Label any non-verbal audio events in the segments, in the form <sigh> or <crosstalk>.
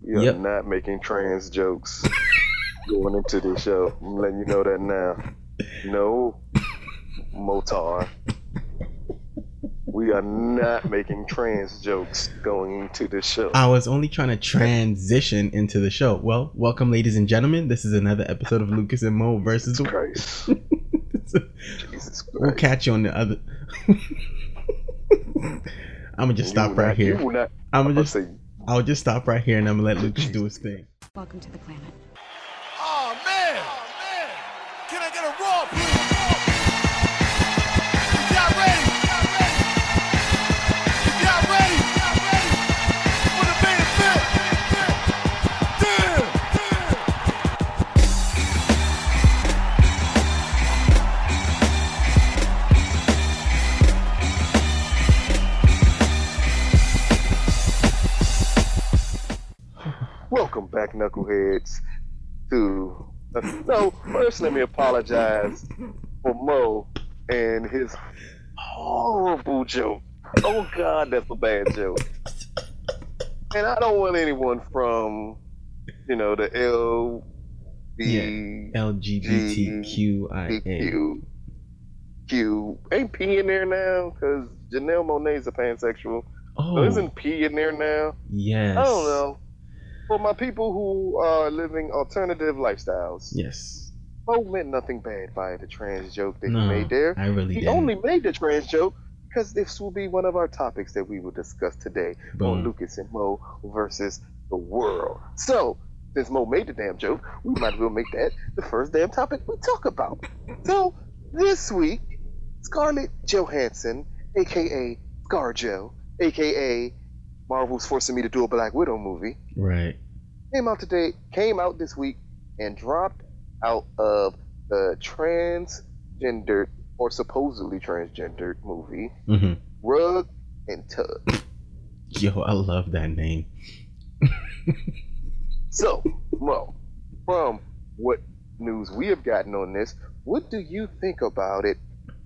We are Yep. not making trans jokes going into this show. I'm letting you know that now. No, Motar. We are not making trans jokes going into this show. I was only trying to transition into the show. Well, welcome, ladies and gentlemen. This is another episode of Lucas and Mo versus the. Christ. Jesus <laughs> we'll catch you on the other. <laughs> I'm gonna just You stop right not- here. You will not. I'm gonna just. say, I'll just stop right here and I'm gonna let Lucas do his thing. Welcome to the planet. Back, knuckleheads. To no, first let me apologize for Mo and his horrible joke. Oh God, that's a bad joke. And I don't want anyone from, you know, the L B LGBTQIA. Q Q ain't P in there now because Janelle Monae's a pansexual. Oh. So Oh, isn't P in there now? yes. I don't know. For my people who are living alternative lifestyles, Yes. Mo meant nothing bad by the trans joke that No, he made there. I really He didn't. only made the trans joke because this will be one of our topics that we will discuss today on Lucas and Mo versus the world. So, since Mo made the damn joke, we might as well make that the first damn topic we talk about. So, this week, Scarlett Johansson, aka ScarJo, aka Marvel's forcing me to do a Black Widow movie, Right. came out today, came out this week, and dropped out of the transgendered or supposedly transgendered movie hmm Rub and Tug. <laughs> Yo, I love that name. <laughs> So, Mo, from what news we have gotten on this, what do you think about it?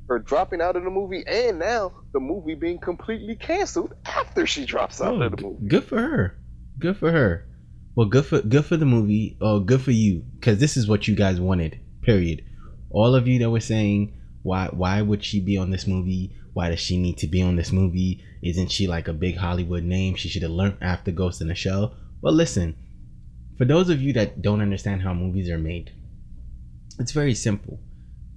Her dropping out of the movie, and now the movie being completely canceled after she drops out Oh, of the movie. good for her. Good for her. Well, good for good for the movie. Oh, good for you, because this is what you guys wanted. Period. All of you that were saying why why would she be on this movie? Why does she need to be on this movie? Isn't she like a big Hollywood name? She should have learned after Ghost in the Shell. Well, listen. For those of you that don't understand how movies are made, it's very simple.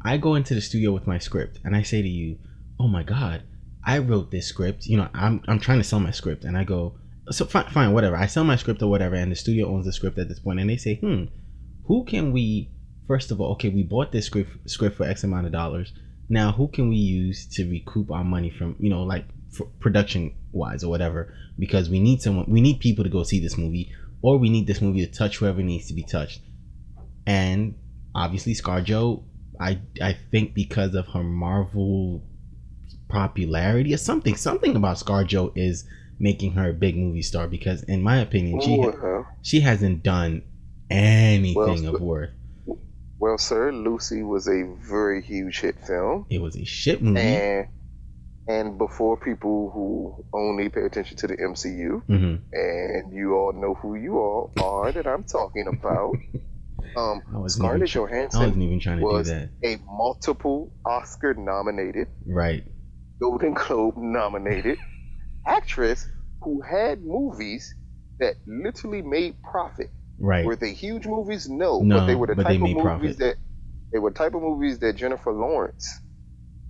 I go into the studio with my script and I say to you, "Oh my God, I wrote this script. You know, I'm I'm trying to sell my script." And I go, "So fine, fine, whatever. I sell my script or whatever." And the studio owns the script at this point, and they say, "Hmm, who can we? First of all, okay, we bought this script script for X amount of dollars. Now, who can we use to recoup our money from? You know, like production wise or whatever? Because we need someone. We need people to go see this movie, or we need this movie to touch whoever needs to be touched." And obviously, Scar ScarJo I I think because of her Marvel popularity or something something about ScarJo is making her a big movie star because in my opinion she Well, she hasn't done anything Well, of worth. well, sir, Lucy was a very huge hit film. It was a shit movie. and and before people who only pay attention to the MCU, hmm and you all know who you all are that I'm talking about. <laughs> Um, I wasn't even Scarlett I Johansson wasn't even trying to was do that. a multiple Oscar nominated, Right. Golden Globe nominated <laughs> actress who had movies that literally made profit. Right. Were they huge movies? No, No, but they were the type of movies profit. that they were type of movies that Jennifer Lawrence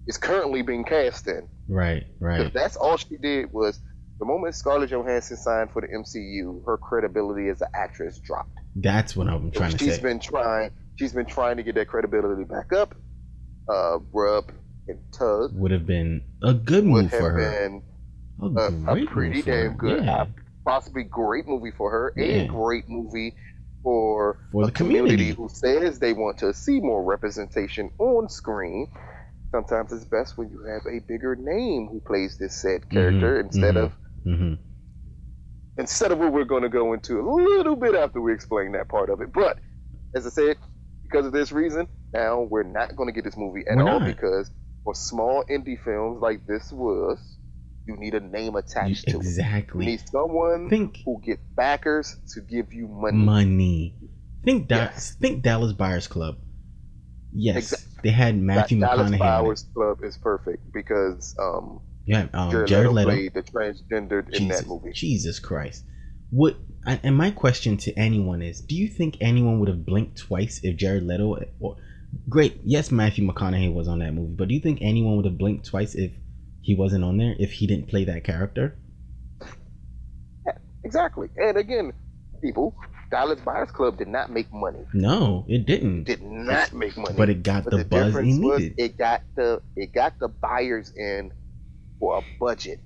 is currently being cast in. Right. Right. that's all she did was the moment Scarlett Johansson signed for the MCU, her credibility as an actress dropped. That's what I'm trying to she's say. been trying she's been trying to get that credibility back up. Uh Rub and Tug Would have been a good would move for her. been A, a, a pretty damn good Yeah. possibly great movie for her, Yeah. a great movie for, For the community. who says they want to see more representation on screen. Sometimes it's best when you have a bigger name who plays this said character Mhm, instead mhm. of hmm instead of what we're going to go into a little bit after we explain that part of it. But as I said, because of this reason, now we're not going to get this movie at We're all not. because for small indie films like this was, You need a name attached to it. You exactly. need someone Think who get backers to give you money. money. Think da- Yes. think Dallas Buyers Club. Yes, Exact- they had Matthew that Dallas McConaughey. it. Buyers Club is perfect because um, Yeah, um, Jared, Jared Leto, played the transgendered in Jesus, that movie. Jesus Christ. What? And my question to anyone is: Do you think anyone would have blinked twice if Jared Leto? Or, great, yes, Matthew McConaughey was on that movie, but do you think anyone would have blinked twice if he wasn't on there? If he didn't play that character? Yeah, Exactly. And again, people, Dallas Buyers Club did not make money. No, it didn't. Did not make money. But it got But the, the buzz was needed. it got the it got the buyers in for a budget.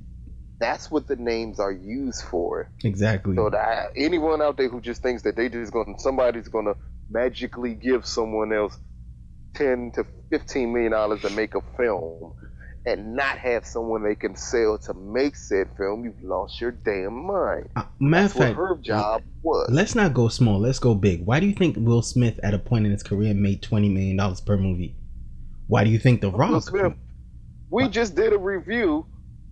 That's what the names are used for. exactly. So that anyone out there who just thinks that they just going to somebody's going to magically give someone else ten to fifteen million dollars to make a film and not have someone they can sell to make said film, you've lost your damn mind. Uh, matter of fact, her job was. let's not go small. Let's go big. Why do you think Will Smith, at a point in his career, made twenty million dollars per movie? Why do you think The Rock? We just did a review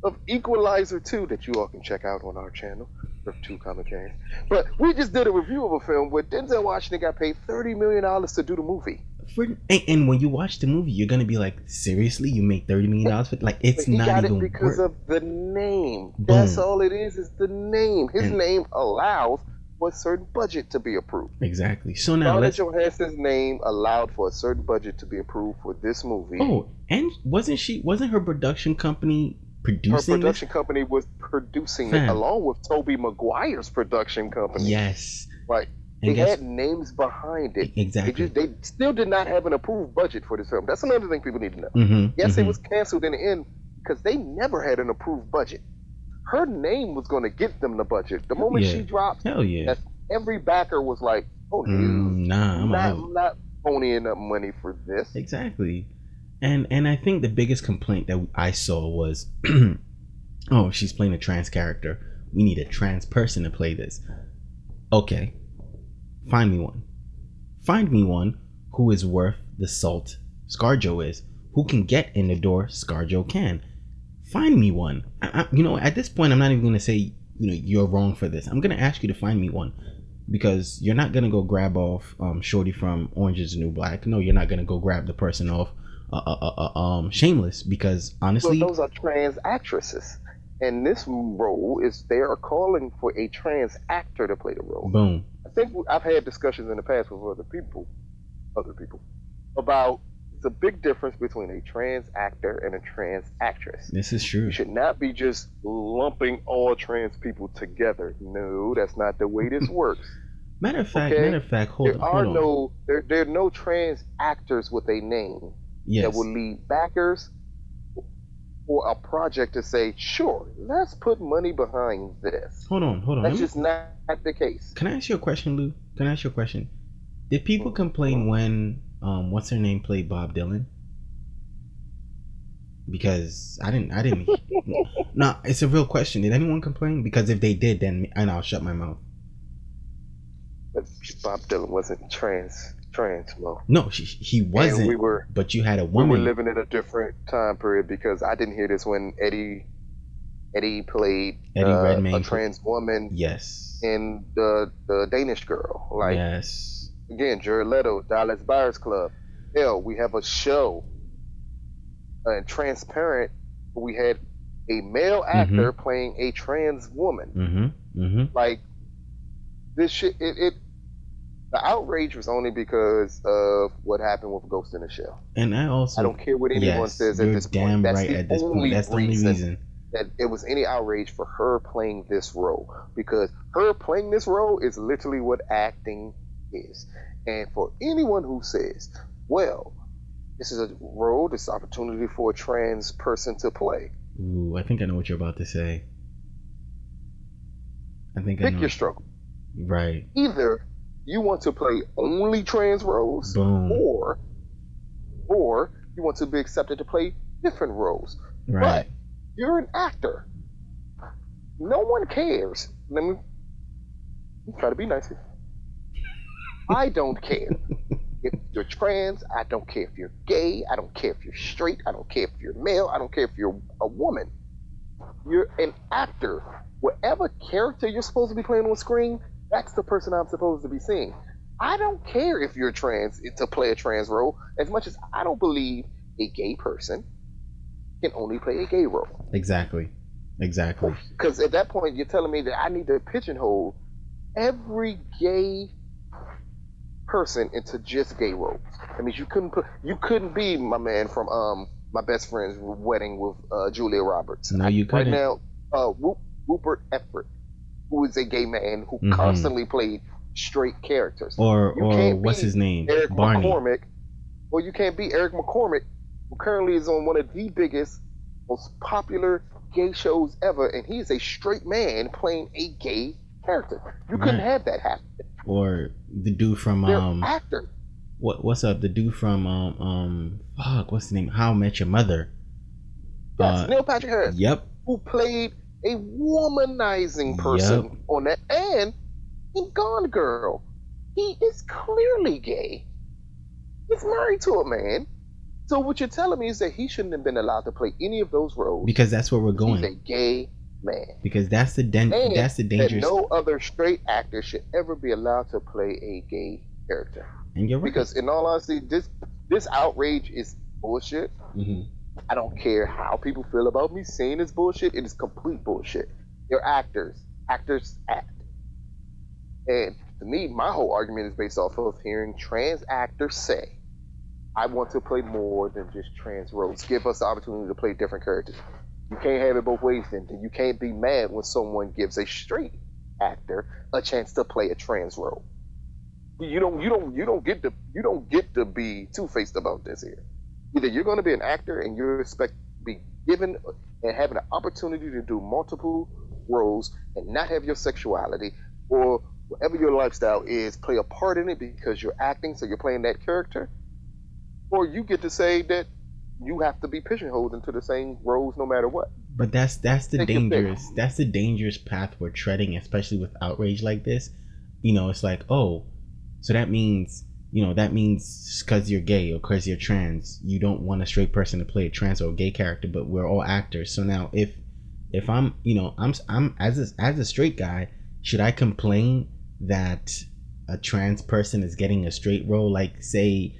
of Equalizer 2 that you all can check out on our channel, Earth 2 Comic Cast. But we just did a review of a film where Denzel Washington got paid $30 million to do the movie. For, and, and when you watch the movie, you're gonna be like, seriously, you make thirty million dollars for like it's he not got even it because worth. of the name. That's all it is, is the name. His And- name allows for a certain budget to be approved. Exactly. So now Scarlett. Johansson's name allowed for a certain budget to be approved for this movie. Oh, and wasn't she? Wasn't her production company producing? Her production company was producing Fam. it along with Tobey Maguire's production company. Yes. Right. And They guess had names behind it. They, exactly. just, they still did not have an approved budget for this film. That's another thing people need to know. hmm Yes, it was canceled in the end because they never had an approved budget. Her name was going to get them the budget. The moment Yeah. she dropped, Hell yeah. That's- every backer was like, "Oh, Mm, nah, I'm not, out. Not ponying up money for this." Exactly. And and I think the biggest complaint that I saw was, <clears throat> oh, she's playing a trans character. We need a trans person to play this. Okay, find me one. Find me one who is worth the salt ScarJo is. Who can get in the door ScarJo can. Find me one. I, I, you know, at this point, I'm not even gonna say you know you're wrong for this. I'm gonna ask you to find me one because you're not gonna go grab off um, Shorty from Orange Is the New Black. No, you're not gonna go grab the person off uh, uh, uh, uh, um, Shameless because Well, honestly, those are trans actresses, and this role is they are calling for a trans actor to play the role. boom, I think I've had discussions in the past with other people, other people, about the big difference between a trans actor and a trans actress. this is true. You should not be just lumping all trans people together. No, that's not the way this <laughs> works. Matter of fact, Okay. matter of fact, hold there on, are hold on. no there, there are no trans actors with a name yes, that will lead backers for a project to say, sure, let's put money behind this. hold on, hold on. That's me- just not the case. Can I ask you a question, Lou? Can I ask you a question? Did people complain when um what's her name played Bob Dylan? Because I didn't I didn't <laughs> No, it's a real question. Did anyone complain? Because if they did then and I'll shut my mouth. But Bob Dylan wasn't trans trans, Mo. No, she, he wasn't. we were but you had a woman. we were living in a different time period because I didn't hear this when Eddie Eddie played Eddie uh, a trans woman yes. in the the Danish girl. Like yes. Again, Jared Leto, Dallas Buyers Club. Hell, we have a show, uh, transparent. We had a male actor playing a trans woman. Mm-hmm. Mm-hmm. Like this shit, it, it. The outrage was only because of what happened with Ghost in the Shell. And I also I don't care what anyone yes, says at this damn point. That's right the at this point. That's the only reason. that it was any outrage for her playing this role because her playing this role is literally what acting is. And for anyone who says, well, this is a role, this opportunity for a trans person to play, Ooh, I think I know what you're about to say. I think I pick know. your struggle. right. Either you want to play only trans roles, Boom. or or you want to be accepted to play different roles. Right. But you're an actor. No one cares. Let me let me try to be nice. I don't care if you're trans. I don't care if you're gay. I don't care if you're straight. I don't care if you're male. I don't care if you're a woman. you're an actor. Whatever character you're supposed to be playing on screen, that's the person I'm supposed to be seeing. I don't care if you're trans to play a trans role, as much as I don't believe a gay person can only play a gay role. Exactly. Exactly. Because at that point, you're telling me that I need to pigeonhole every gay person into just gay roles. That means you couldn't put you couldn't be my man from um my best friend's wedding with uh, Julia Roberts. No, you Right couldn't. now, uh, Rupert Everett, who is a gay man who Mhm. constantly played straight characters. or You or what's his name? Eric Barney. McCormack, or you can't be Eric McCormack, who currently is on one of the biggest, most popular gay shows ever, and he's a straight man playing a gay character. You couldn't have that happen. Or the dude from They're um actors. what what's up? The dude from um um fuck, what's the name? How I Met Your Mother. Yes, Uh, Neil Patrick Harris, Yep. who played a womanizing person Yep. on that, and in Gone Girl, he is clearly gay. He's married to a man. So what you're telling me is that he shouldn't have been allowed to play any of those roles. Because that's where we're going. He's a gay man. Because that's the den- And that's the that dangerous. no other straight actor should ever be allowed to play a gay character. and you're right. Because in all honesty, this this outrage is bullshit. Mhm. I don't care how people feel about me saying it's bullshit. It is complete bullshit. They're actors. Actors act. And to me, my whole argument is based off of hearing trans actors say, I want to play more than just trans roles. Give us the opportunity to play different characters. You can't have it both ways then. You can't be mad when someone gives a straight actor a chance to play a trans role. You don't you don't you don't get to you don't get to be two faced about this here. Either you're gonna be an actor and you expect to be given and having an opportunity to do multiple roles and not have your sexuality or whatever your lifestyle is play a part in it because you're acting so you're playing that character or you get to say that you have to be pigeonholed into the same roles no matter what But that's that's the Take dangerous that's the dangerous path we're treading, especially with outrage like this. You know, it's like, oh, so that means you know that means because you're gay or because you're trans, you don't want a straight person to play a trans or a gay character. But we're all actors, so now if if I'm you know I'm I'm as a, as a straight guy, should I complain that a trans person is getting a straight role? Like, say,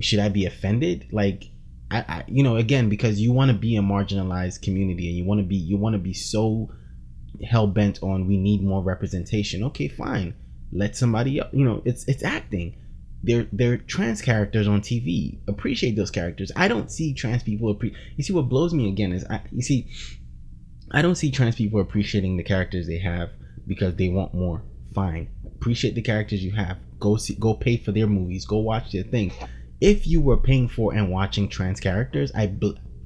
should I be offended? Like, I, I you know again because you want to be a marginalized community and you want to be you want to be so hell bent on we need more representation okay fine. Let somebody else you know it's it's acting. They're they're trans characters on tv appreciate those characters. I don't see trans people appre- you see what blows me again is I, you see i don't see trans people appreciating the characters they have because they want more. Fine. Appreciate the characters you have. Go see go pay for their movies. Go watch their thing if you were paying for and watching trans characters, I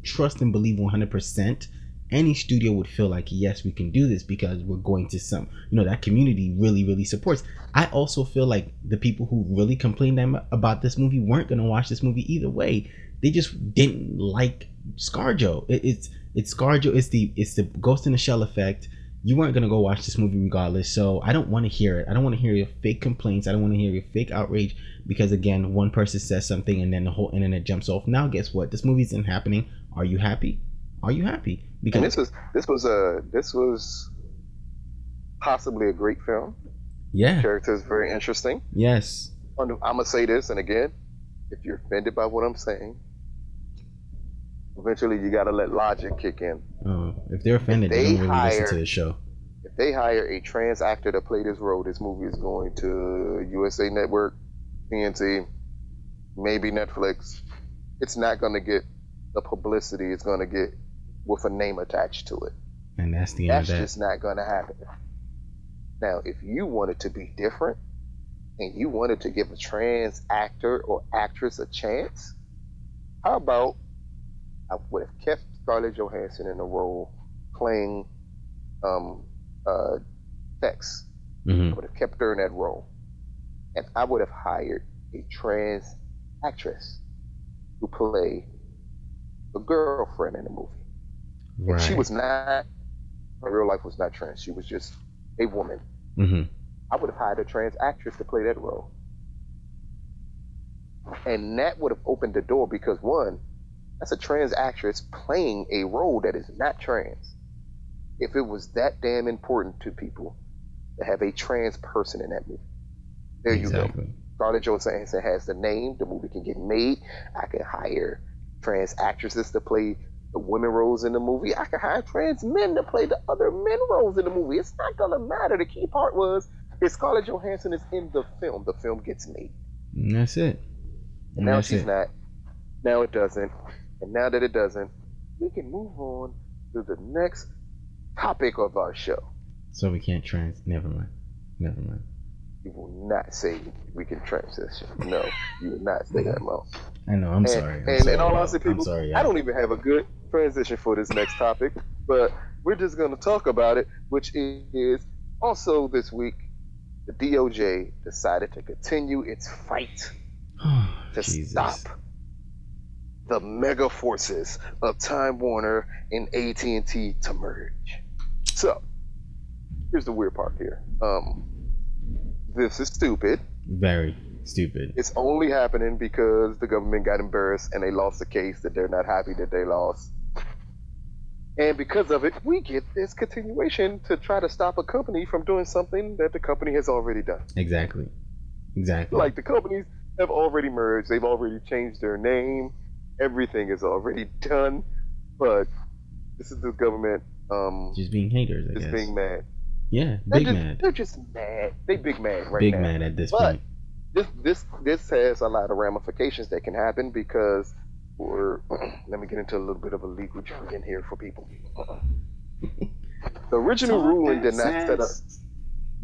trust and believe 100% any studio would feel like, yes, we can do this because we're going to some, you know, that community really, really supports. I also feel like the people who really complained about this movie weren't going to watch this movie either way. They just didn't like ScarJo. It, it's it's ScarJo. It's the it's the Ghost in the Shell effect. You weren't gonna go watch this movie regardless, so I don't want to hear it. I don't want to hear your fake complaints. I don't want to hear your fake outrage because again, one person says something and then the whole internet jumps off. Now, guess what? This movie isn't happening. Are you happy? Are you happy? and Because this was this was a this was possibly a great film yeah, character is very interesting yes, I'm gonna say this, and again, if you're offended by what I'm saying, eventually you gotta let logic kick in. oh, if they're offended, they, they don't really listen to the show. If they hire a trans actor to play this role, this movie is going to USA Network, TNT, maybe Netflix. It's not gonna get the publicity it's gonna get with a name attached to it. And that's the end That's of that. just not gonna happen. Now, if you wanted to be different and you wanted to give a trans actor or actress a chance, how about I would have kept Scarlett Johansson in the role playing um, uh, Tex. hmm I would have kept her in that role. And I would have hired a trans actress to play a girlfriend in the movie. Right. She was not, her real life was not trans. She was just a woman. hmm I would have hired a trans actress to play that role. And that would have opened the door because, one, that's a trans actress playing a role that is not trans. if it was that damn important to people to have a trans person in that movie. There you go. exactly. Scarlett Johansson has the name. The movie can get made. I can hire trans actresses to play the women roles in the movie. I can hire trans men to play the other men roles in the movie. It's not gonna matter. The key part was if Scarlett Johansson is in the film, the film gets made. And that's it. And And now she's it. not. Now it doesn't. And now that it doesn't, we can move on to the next topic of our show. So we can't trans. Never mind. Never mind. You will not say we can transition. No, you will not say that, Mo. I know. I'm and, sorry. I'm and sorry, in all honesty, people, I'm sorry. I don't even have a good transition for this next topic, but we're just going to talk about it, which is also this week, the DOJ decided to continue its fight <sighs> to Jesus. stop the mega forces of Time Warner and AT&T to merge. So, here's the weird part here. Um, this is stupid. Very stupid. It's only happening because the government got embarrassed and they lost a case that they're not happy that they lost. And because of it, we get this continuation to try to stop a company from doing something that the company has already done. Exactly. Exactly. Like the companies have already merged, they've already changed their name, everything is already done. But this is the government um just being haters. I just guess. being mad. Yeah. They're Big just, mad. They're just mad. They big mad right Big now. Big mad at this But- point. this this this has a lot of ramifications that can happen because we're <clears throat> let me get into a little bit of a legal jargon here for people. the original ruling did not set up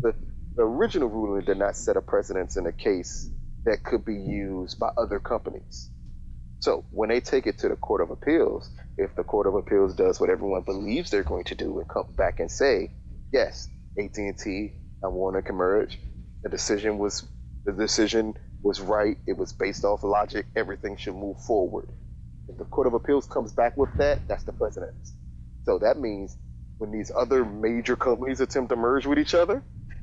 the, the original ruling did not set a precedence in a case that could be used by other companies. So when they take it to the Court of Appeals, if the Court of Appeals does what everyone believes they're going to do and come back and say, yes, AT&T and Warner can merge, the decision was the decision was right. It was based off logic. Everything should move forward. If the Court of Appeals comes back with that, that's the precedence. So that means when these other major companies attempt to merge with each other,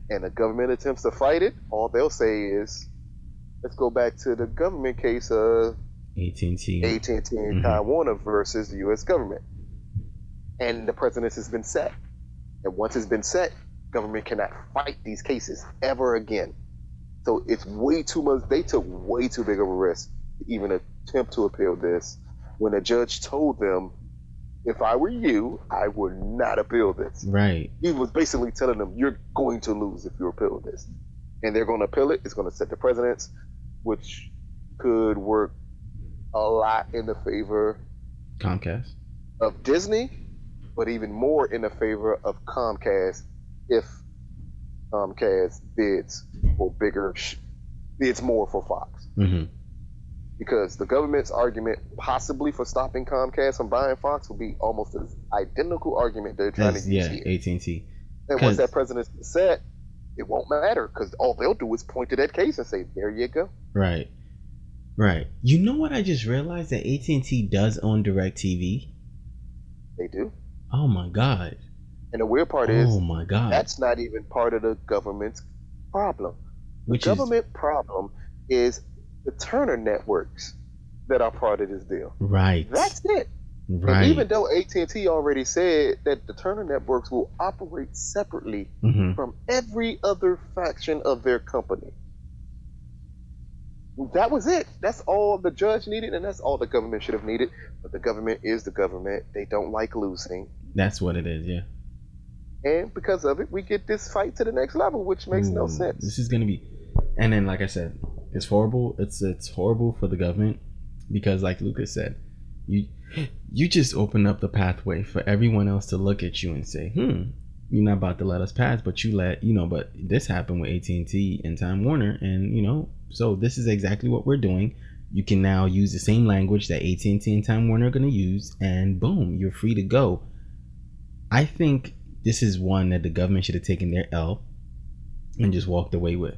and the government attempts to fight it, all they'll say is, "Let's go back to the government case of AT&T. AT&T and Mhm. Time Warner versus the U.S. government." And the precedent has been set. And once it's been set, government cannot fight these cases ever again. So it's way too much. They took way too big of a risk to even attempt to appeal this. When a judge told them, "If I were you, I would not appeal this." Right. he was basically telling them you're going to lose if you appeal this and they're going to appeal it it's going to set the precedence which could work a lot in the favor Comcast. of disney but even more in the favor of comcast if comcast bids for bigger bids more for fox hmm because the government's argument possibly for stopping comcast from buying fox will be almost an identical argument they're trying That's, to use yeah. here AT&T. And once that precedent is set, it won't matter because all they'll do is point to that case and say, "There you go." Right. Right. You know what? I just realized that AT&T does own DirecTV. They do. Oh my god. And the weird part is Oh my god. that's not even part of the government's problem. Which the is government problem is the Turner networks that are part of this deal. right. That's it. right. And even though AT&T already said that the Turner networks will operate separately hmm from every other faction of their company. That was it. That's all the judge needed, and that's all the government should have needed. But the government is the government. They don't like losing. That's what it is. Yeah. And because of it, we get this fight to the next level, which makes no sense. This is gonna be, and then like I said, it's horrible. It's it's horrible for the government because, like Lucas said, you you just open up the pathway for everyone else to look at you and say, "Hmm, you're not about to let us pass," but you let you know. But this happened with AT and T and Time Warner, and you know, so this is exactly what we're doing. You can now use the same language that AT and T and Time Warner are going to use, and boom, you're free to go. I think this is one that the government should have taken their L and just walked away with.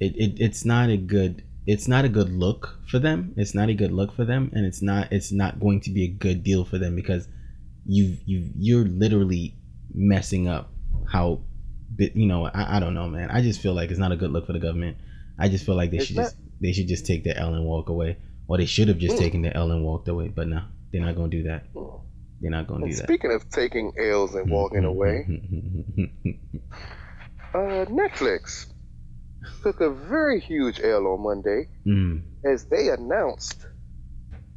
It, it it's not a good it's not a good look for them. It's not a good look for them, and it's not it's not going to be a good deal for them because you you you're literally messing up how you know I, I don't know man. I just feel like it's not a good look for the government. I just feel like they It's should not- just they should just take their L and walk away, or they should have just Mm. taken their L and walked away. But no, they're not gonna do that. They're not gonna And do that. speaking of taking L's and walking away, <laughs> uh, Netflix took a very huge L on Monday Mm, as they announced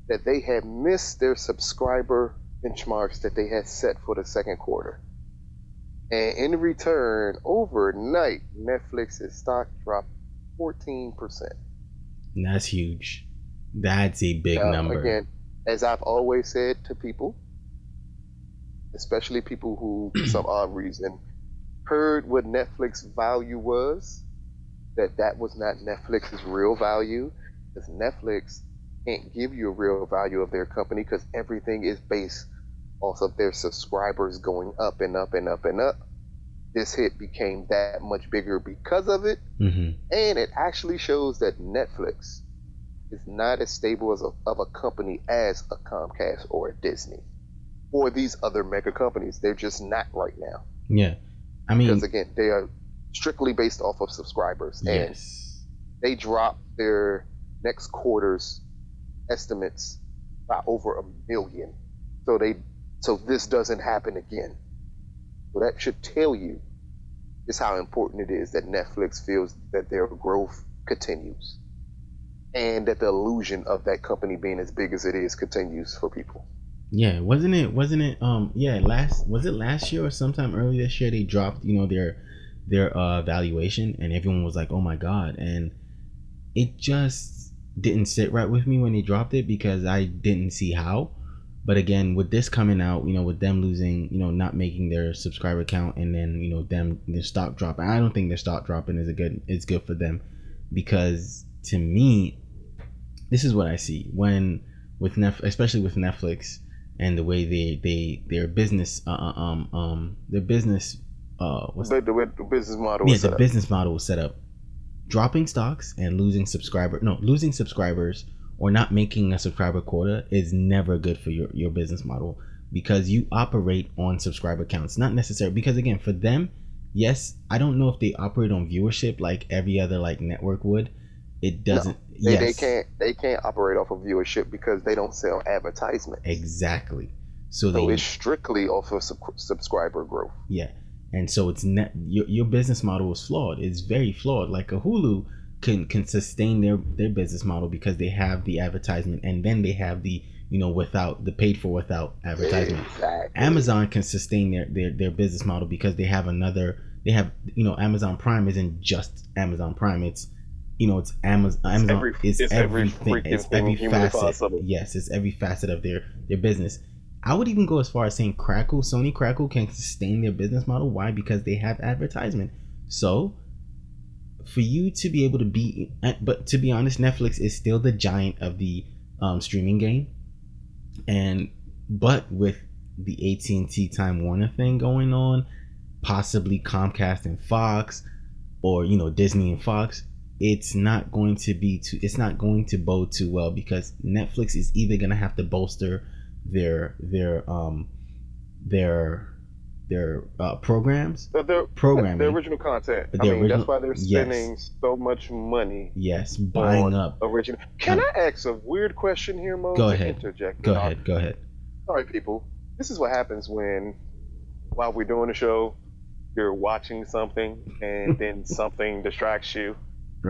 that they had missed their subscriber benchmarks that they had set for the second quarter. And in return, overnight, Netflix's stock dropped 14%. that's huge. That's a big Uh, number. Again, as I've always said to people, especially people who, for some <clears throat> odd reason, heard what Netflix value was, that that was not Netflix's real value, because Netflix can't give you a real value of their company because everything is based off of their subscribers going up and up and up and up. This hit became that much bigger because of it, hmm and it actually shows that Netflix is not as stable as a, of a company as a Comcast or a Disney or these other mega companies. They're just not right now Yeah, I mean, because again, they are strictly based off of subscribers, and they dropped their next quarter's estimates by over a million. So they, so this doesn't happen again. So that should tell you just how important it is that Netflix feels that their growth continues, and that the illusion of that company being as big as it is continues for people. Yeah. Wasn't it? Wasn't it? Um, yeah. Last was it last year or sometime early this year? They dropped, you know, their their uh valuation, and everyone was like, "Oh my god!" And it just didn't sit right with me when they dropped it because I didn't see how. But again, with this coming out, you know, with them losing, you know, not making their subscriber count, and then you know them their stock dropping. I don't think their stock dropping is a good. It's good for them because to me, this is what I see when with Netf, especially with Netflix and the way they they their business uh, uh, um um their business uh what's But the, way the business model yeah was the set up. business model was set up. Dropping stocks and losing subscriber no losing subscribers or not making a subscriber quota is never good for your your business model because you operate on subscriber counts. Not necessarily because again for them yes i don't know if they operate on viewership like every other like network would. It doesn't They, yes they can't they can't operate off of viewership because they don't sell advertisement. exactly so So they it's strictly off of sub- subscriber growth. Yeah, and so it's net your, your business model is flawed. It's very flawed. Like a Hulu can can sustain their their business model because they have the advertisement and then they have the you know without the paid for without advertisement. Exactly. Amazon can sustain their, their their business model because they have another they have you know Amazon Prime isn't just Amazon Prime it's you know it's Amazon Amazon every- is it's every everything. Freaking it's every facet. possible. yes it's every facet of their their business. I would even go as far as saying Crackle Sony Crackle can sustain their business model. Why? Because they have advertisement. So for you to be able to be but to be honest Netflix is still the giant of the um, streaming game. And but with the AT&T Time Warner thing going on, possibly Comcast and Fox or you know Disney and Fox, it's not going to be too it's not going to bode too well because Netflix is either going to have to bolster their their um their their uh, programs their programming the original content. I mean, original- that's why they're yes. spending so much money yes buying up original. Can I ask a weird question here, Mo? Go ahead. Interject. go ahead go ahead Sorry, people. This is what happens when, while we're doing the show, you're watching something and then <laughs> something distracts you.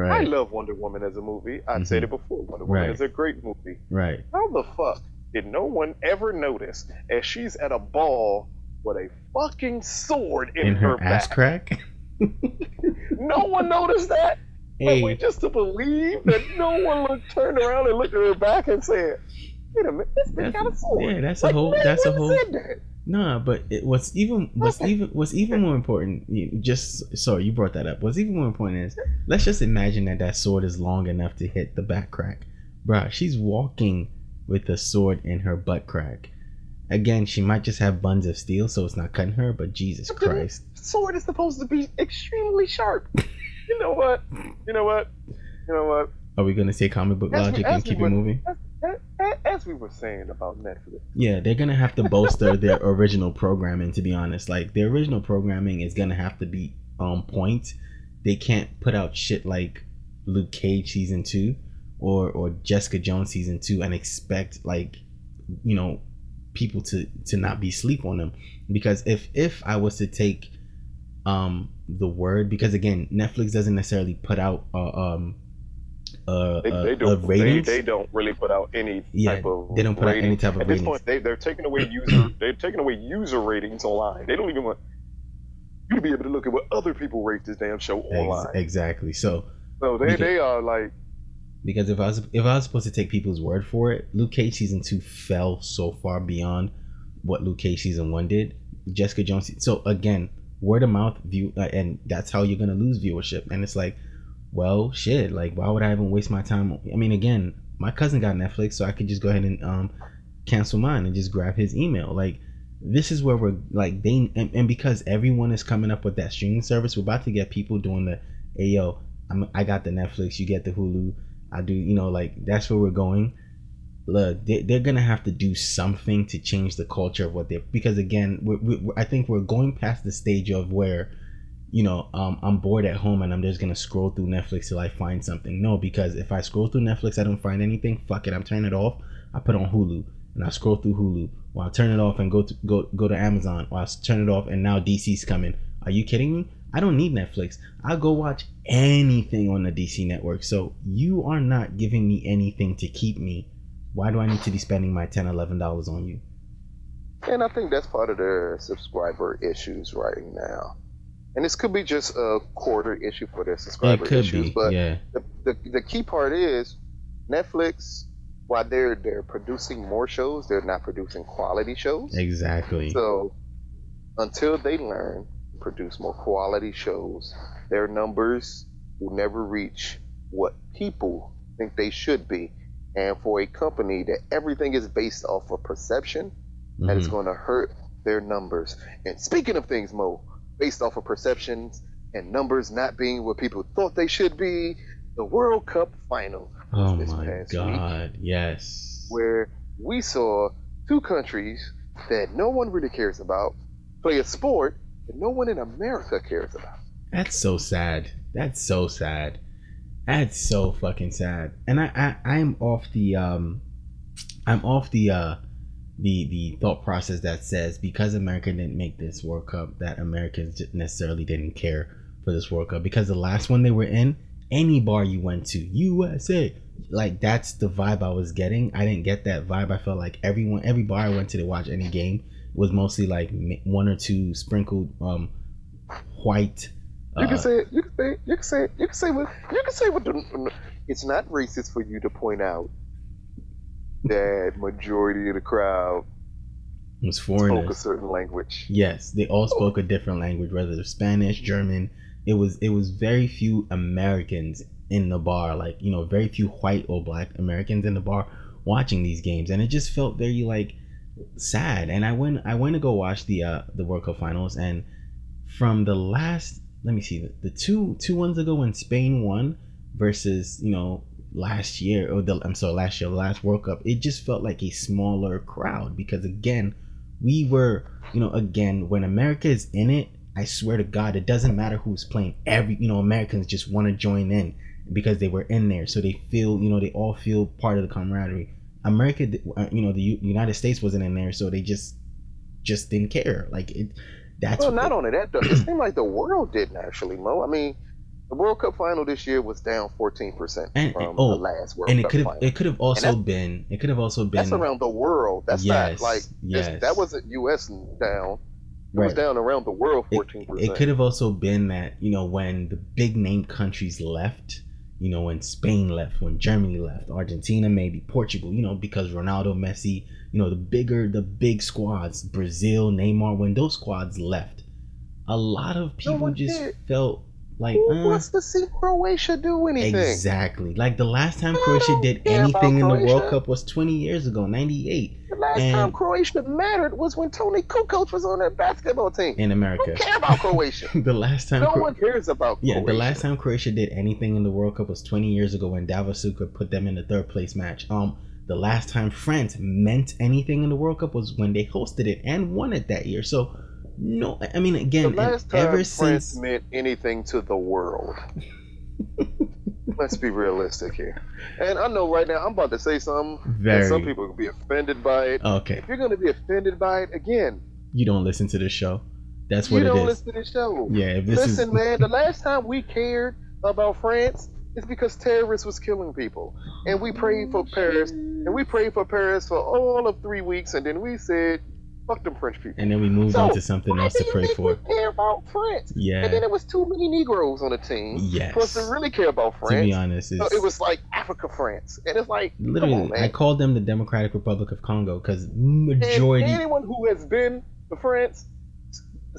I love Wonder Woman as a movie. I've said Mhm. it before. Wonder Woman Right. is a great movie. right How the fuck did no one ever notice as she's at a ball with a fucking sword in, in her her, ass back? crack <laughs> No one noticed that. Hey just to believe that no one looked, turned around and looked at her back and said, "Wait a minute, this bitch got a sword." yeah, that's a whole- that's a whole- that. Nah, but it, what's even what's even what's even more important. you- Just sorry, you brought that up. What's even more important is let's just imagine that that sword is long enough to hit the back crack, bruh. She's walking with the sword in her butt crack. Again, she might just have buns of steel, so it's not cutting her. But Jesus But Christ, Sword is supposed to be extremely sharp. <laughs> you know what? You know what? You know what? Are we gonna say comic book As logic as and we keep it would- moving? As, as, as we were saying about Netflix, Yeah, they're gonna have to <laughs> bolster their original programming. To be honest, like their original programming is gonna have to be on point. They can't put out shit like Luke Cage season two or or Jessica Jones season two and expect like you know people to to not be sleep on them because if if I was to take um the word because again Netflix doesn't necessarily put out uh, um uh, They, they don't. They, ratings. they don't really put out any Yeah, type of. they don't put out any type of ratings. At this point, they they're taking away user. <clears throat> they're taking away user ratings online. They don't even want you to be able to look at what other people rate this damn show online. exactly. So So they Because- they are like because if I was if I was supposed to take people's word for it, Luke Cage season two fell so far beyond what Luke Cage season one did. Jessica Jones. So again, word of mouth view, uh, and that's how you're gonna lose viewership. And it's like, well, shit. Like, why would I even waste my time? I mean, again, my cousin got Netflix, so I could just go ahead and um cancel mine and just grab his email. Like, this is where we're like they and, and because everyone is coming up with that streaming service, we're about to get people doing the, hey yo, I'm, I got the Netflix, you get the Hulu. I do, you know, like that's where we're going. Look, they, they're gonna have to do something to change the culture of what they're because again, we're, we I think we're going past the stage of where, you know, um, I'm bored at home and I'm just gonna scroll through Netflix till I find something. No, because if I scroll through Netflix, I don't find anything. Fuck it, I'm turning it off. I put on Hulu and I scroll through Hulu. Or I turn it off and go to go go to Amazon. Or I turn it off and now DC's coming. Are you kidding me? I don't need Netflix. I'll go watch anything on the DC network. So you are not giving me anything to keep me. Why do I need to be spending my 10 dollars on you? And I think that's part of their subscriber issues right now. And this could be just a quarter issue for their It subscriber could issues. be, But yeah. the, the, the key part is Netflix, while they're they're producing more shows, they're not producing quality shows. Exactly. So until they learn to produce more quality shows, their numbers will never reach what people think they should be. And for a company that everything is based off of perception, that is Mhm. going to hurt their numbers. And speaking of things, Mo, based off of perceptions and numbers not being what people thought they should be, the World Cup final Oh this my past week. Yes. where we saw two countries that no one really cares about play a sport that no one in America cares about. That's so sad. That's so sad. That's so fucking sad. And I, I I'm off the um I'm off the uh the the thought process that says because America didn't make this World Cup that Americans necessarily didn't care for this World Cup because the last one they were in any bar you went to USA like that's the vibe I was getting. I didn't get that vibe. I felt like everyone every bar I went to to watch any game was mostly like one or two sprinkled um white You uh, can say it. You can say it. You can say it. You can say what. You can say what. The, it's not racist for you to point out that majority of the crowd was foreign spoke a certain language. Yes, they all spoke a different language, whether it's Spanish, German. It was it was very few Americans in the bar, like you know, very few white or black Americans in the bar watching these games, and it just felt very like sad. And I went I went to go watch the uh the World Cup finals, and from the last let me see the, the two two ones ago when Spain won versus you know last year or the I'm sorry last year last World Cup, it just felt like a smaller crowd because again we were you know again when America is in it. I swear to God, it doesn't matter who's playing. Every you know Americans just want to join in because they were in there, so they feel you know they all feel part of the camaraderie. America, uh, you know, the U- United States wasn't in there, so they just just didn't care. Like it, that's Well, not only that, though, it seemed like the world didn't actually, Mo. I mean, the World Cup final this year was down 14% And- from oh, the last World and it Cup could have final. it could have also been it could have also been That's around the world. That's Yes, not like yes. that wasn't U.S. down. It was down around the world It- 14%. It, could have also been that you know when the big name countries left, you know when Spain left, when Germany left, Argentina, maybe Portugal, you know because Ronaldo, Messi, you know the bigger the big squads, Brazil, Neymar, when those squads left, a lot of people one just did. felt like Who uh, wants to see Croatia do anything? exactly like the last time Croatia did anything in the World Cup was 20 years ago, 98 The last And- time Croatia mattered was when Toni Kukoc was on their basketball team. in America. Who care about Croatia? <laughs> the last time no Cro- one cares about Yeah, Croatia. the last time Croatia did anything in the World Cup was 20 years ago when Davor Suker put them in the third place match. Um, the last time France meant anything in the World Cup was when they hosted it and won it that year. So, no, I mean, again, and last time ever France since meant anything to the world. <laughs> let's be realistic here. And I know right now I'm about to say something Very. that some people will be offended by it. Okay, If you're gonna be offended by it, again, you don't listen to the show. That's you what it don't is. listen to the show. Yeah, if this Listen, is man, the last time we cared about France is because terrorists was killing people. And we prayed for Paris and we prayed for Paris for all of three weeks and then we said, fuck them French people. and then we moved So, on to something else to pray for. Care about France. And then Yeah. there was too many Negroes on the team Yes. for us to really care about France. To be honest, So it was like Africa France. And it's like literally on, man. I called them the Democratic Republic of Congo because And majority, anyone who has been to France,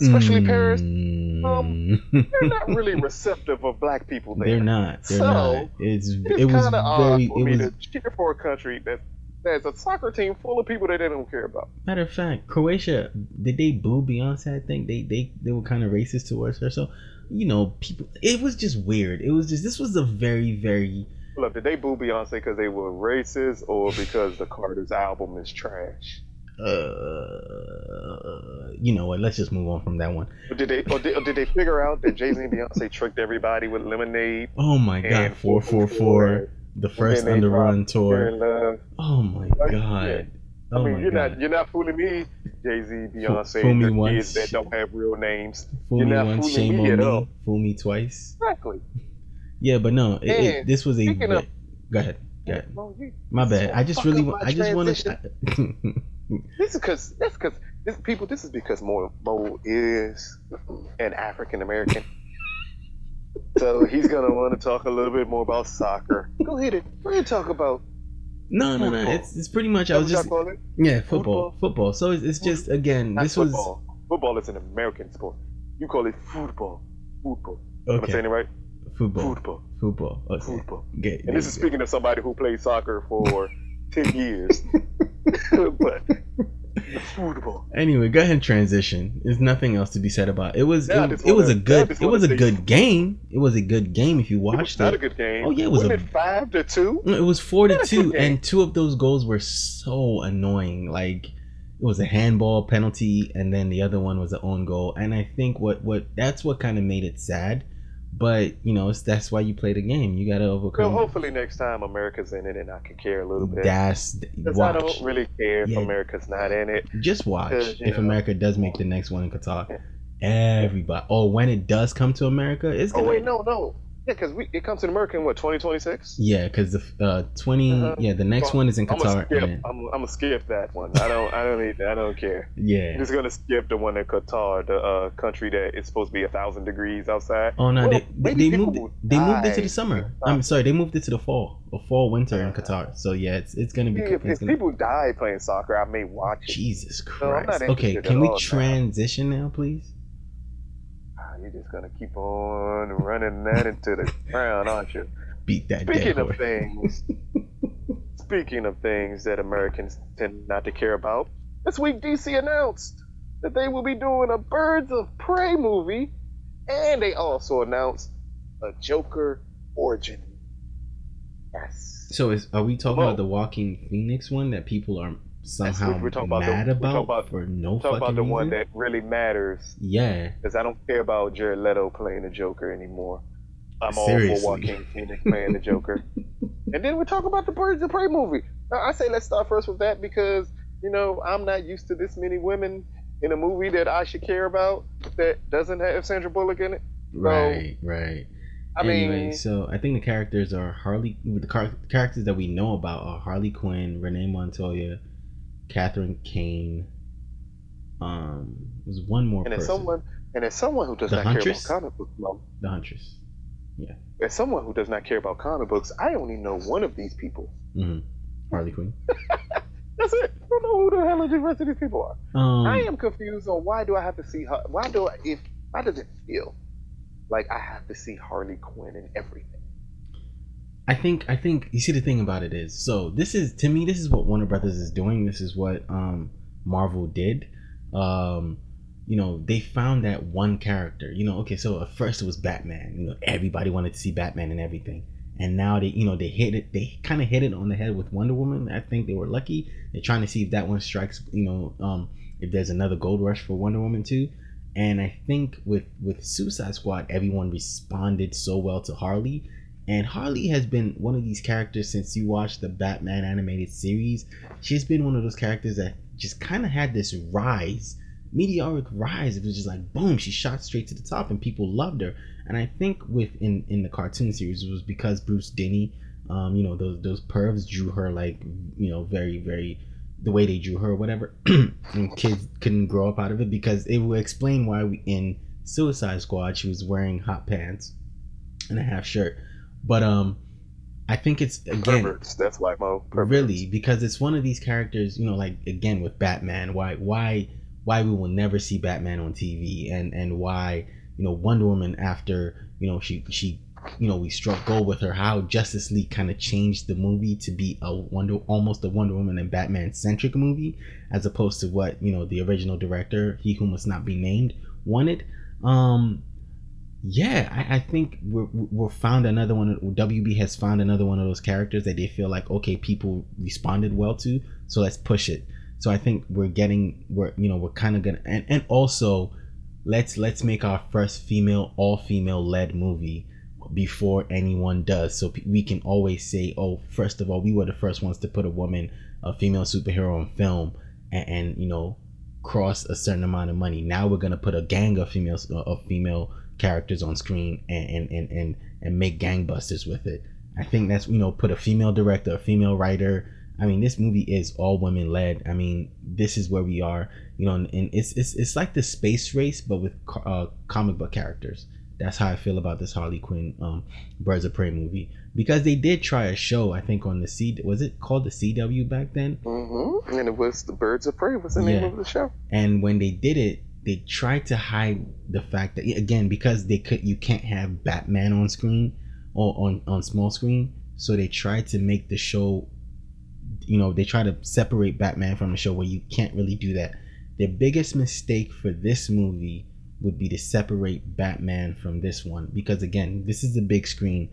especially Paris, Mm, they're not really <laughs> receptive of black people there. they're not. They're So, not. It's It's it was kind of odd very. for It me was to cheer for a country that there's a soccer team full of people that they don't care about. Matter of fact, Croatia did they boo Beyonce? I think they they they were kind of racist towards her. So, you know, people. It was just weird. It was just this was a very very. Look, did they boo Beyonce because they were racist or because the Carter's album is trash? Uh, you know what? Let's just move on from that one. Or did they or did, or did they figure out that Jay Z and Beyonce tricked everybody with Lemonade? Oh my god, four four four, the first On the Run tour. Oh my Like, god. yeah. Oh I mean, you're god. not you're not fooling me, Jay Z, Beyonce, fool the once. kids that don't have real names. Fool you're me not once, fooling shame me on at me. all. Fool me twice. Exactly. <laughs> Yeah, but no, it, it, this was a. of- Go ahead. Go ahead. Well, you- My bad. I just really I just want to. <laughs> This is because that's because this people. This is because Mo, Mo is an African American, so he's gonna want to talk a little bit more about soccer. Go ahead, and go ahead and talk about. No, no, no. It's it's pretty much. I was just call yeah, football, Football? football. So it's, it's just again, Not this was football. Football is an American sport. You call it football. Football. Okay. Am I saying it right? Football, Football. football. Okay. Football. Okay. And this is speaking of somebody who played soccer for <laughs> ten years. <laughs> <laughs> but football. Anyway, go ahead and transition. There's nothing else to be said about it. It was Yeah, it, it was a good it was a good game. It was a good game if you It was watched not it. a good game. Oh, yeah, it was Wasn't a- it five to two. No, It was four to two, and two of those goals were so annoying. Like it was a handball penalty, and then the other one was an own goal. And I think what what that's what kind of made it sad. But you know, it's, that's why you play the game. You got to overcome. Well, hopefully next time America's in it and I can care a little bit. That's 'Cause I don't really care if Yeah. America's not in it. Just watch. If know. America does make the next one in Qatar, everybody. Oh, when it does come to America, it's Oh gonna. wait, no, no. Yeah, because we it comes to America in what 2026. Yeah, because the uh, 20 Uh-huh. Yeah, the next Well, one is in I'm gonna Qatar. skip. and I'm, I'm gonna skip that one. I don't. I don't need. I don't care. I'm yeah. just gonna skip the one in Qatar, the uh, country that is supposed to be a thousand degrees outside. Oh no, Well, they, they, they moved it. They moved it to the summer. I'm sorry, they moved it to the fall, or fall winter in Uh, Qatar. So yeah, it's it's gonna be. If, if gonna, people die playing soccer, I may watch it. Jesus No, I'm Christ. okay, can we now. transition now, please? You're just gonna keep on running that into the ground, aren't you? Beat that Speaking of things, <laughs> speaking of things that Americans tend not to care about, this week DC announced that they will be doing a Birds of Prey movie, and they also announced a Joker origin. Yes. So is are we talking about the Joaquin Phoenix one that people are somehow we're talking about the- mad about, talking about- for no Talk about the one that really matters, Yeah, because I don't care about Jared Leto playing the Joker anymore. I'm all for Joaquin Phoenix playing the Joker. <laughs> and then we talk about the Birds of Prey movie. I say let's start first with that because you know I'm not used to this many women in a movie that I should care about that doesn't have Sandra Bullock in it. right, right. I anyway, mean, so I think the characters are Harley. The car- characters that we know about are Harley Quinn, Renee Montoya, Catherine Kane. Um, was one more and as person. someone and as someone who does The not Huntress? care about comic books, the Huntress. Yeah. As someone who does not care about comic books, I only know one of these people. hmm Harley Quinn. <laughs> That's it. I don't know who the hell the rest of these people are. Um, I am confused on why do I have to see her? Why do I if why does it feel like I have to see Harley Quinn in everything? I think I think you see the thing about it is so this is to me this is what Warner Brothers is doing. This is what um Marvel did. Um you know, they found that one character. You know, okay, so at first it was Batman. You know, everybody wanted to see Batman and everything. And now they, you know, they hit it. They kind of hit it on the head with Wonder Woman. I think they were lucky. They're trying to see if that one strikes. You know, um, if there's another gold rush for Wonder Woman too. And I think with with Suicide Squad, everyone responded so well to Harley And Harley has been one of these characters since you watched the Batman animated series. She's been one of those characters that just kind of had this rise, meteoric rise. It was just like boom, she shot straight to the top, and people loved her. And I think with in in the cartoon series it was because Bruce Denny, um, you know those those pervs drew her like you know very very the way they drew her whatever, <clears throat> and kids couldn't grow up out of it because it will explain why we in Suicide Squad she was wearing hot pants and a half shirt. But um, I think it's again Perverts. That's why Mo. Perverts. really because it's one of these characters you know like again with batman why why why we will never see batman on tv and and why you know wonder woman after you know she she you know we struck gold with her how justice league kind of changed the movie to be a wonder almost a wonder woman and batman centric movie as opposed to what you know the original director he who must not be named wanted um yeah, I, I think we're we're found another one. WB has found another one of those characters that they feel like okay, people responded well to, so let's push it. So I think we're getting we're you know we're kind of gonna and and also let's let's make our first female all female led movie before anyone does, so we can always say oh first of all we were the first ones to put a woman a female superhero on film and, and you know cross a certain amount of money. Now we're gonna put a gang of females of female characters on screen and and, and and and make gangbusters with it. I think that's you know put a female director, a female writer. I mean, this movie is all women led. I mean, this is where we are, you know, and it's it's it's like the space race, but with uh, comic book characters. That's how I feel about this Harley Quinn um, Birds of Prey movie because they did try a show. I think on the C was it called the CW back then, mm-hmm. and it was the Birds of Prey was the name of the show. And when they did it, they tried to hide the fact that again because they could you can't have Batman on screen or on on small screen, so they tried to make the show. You know, they try to separate Batman from the show where you can't really do that. The biggest mistake for this movie would be to separate Batman from this one because again, this is the big screen.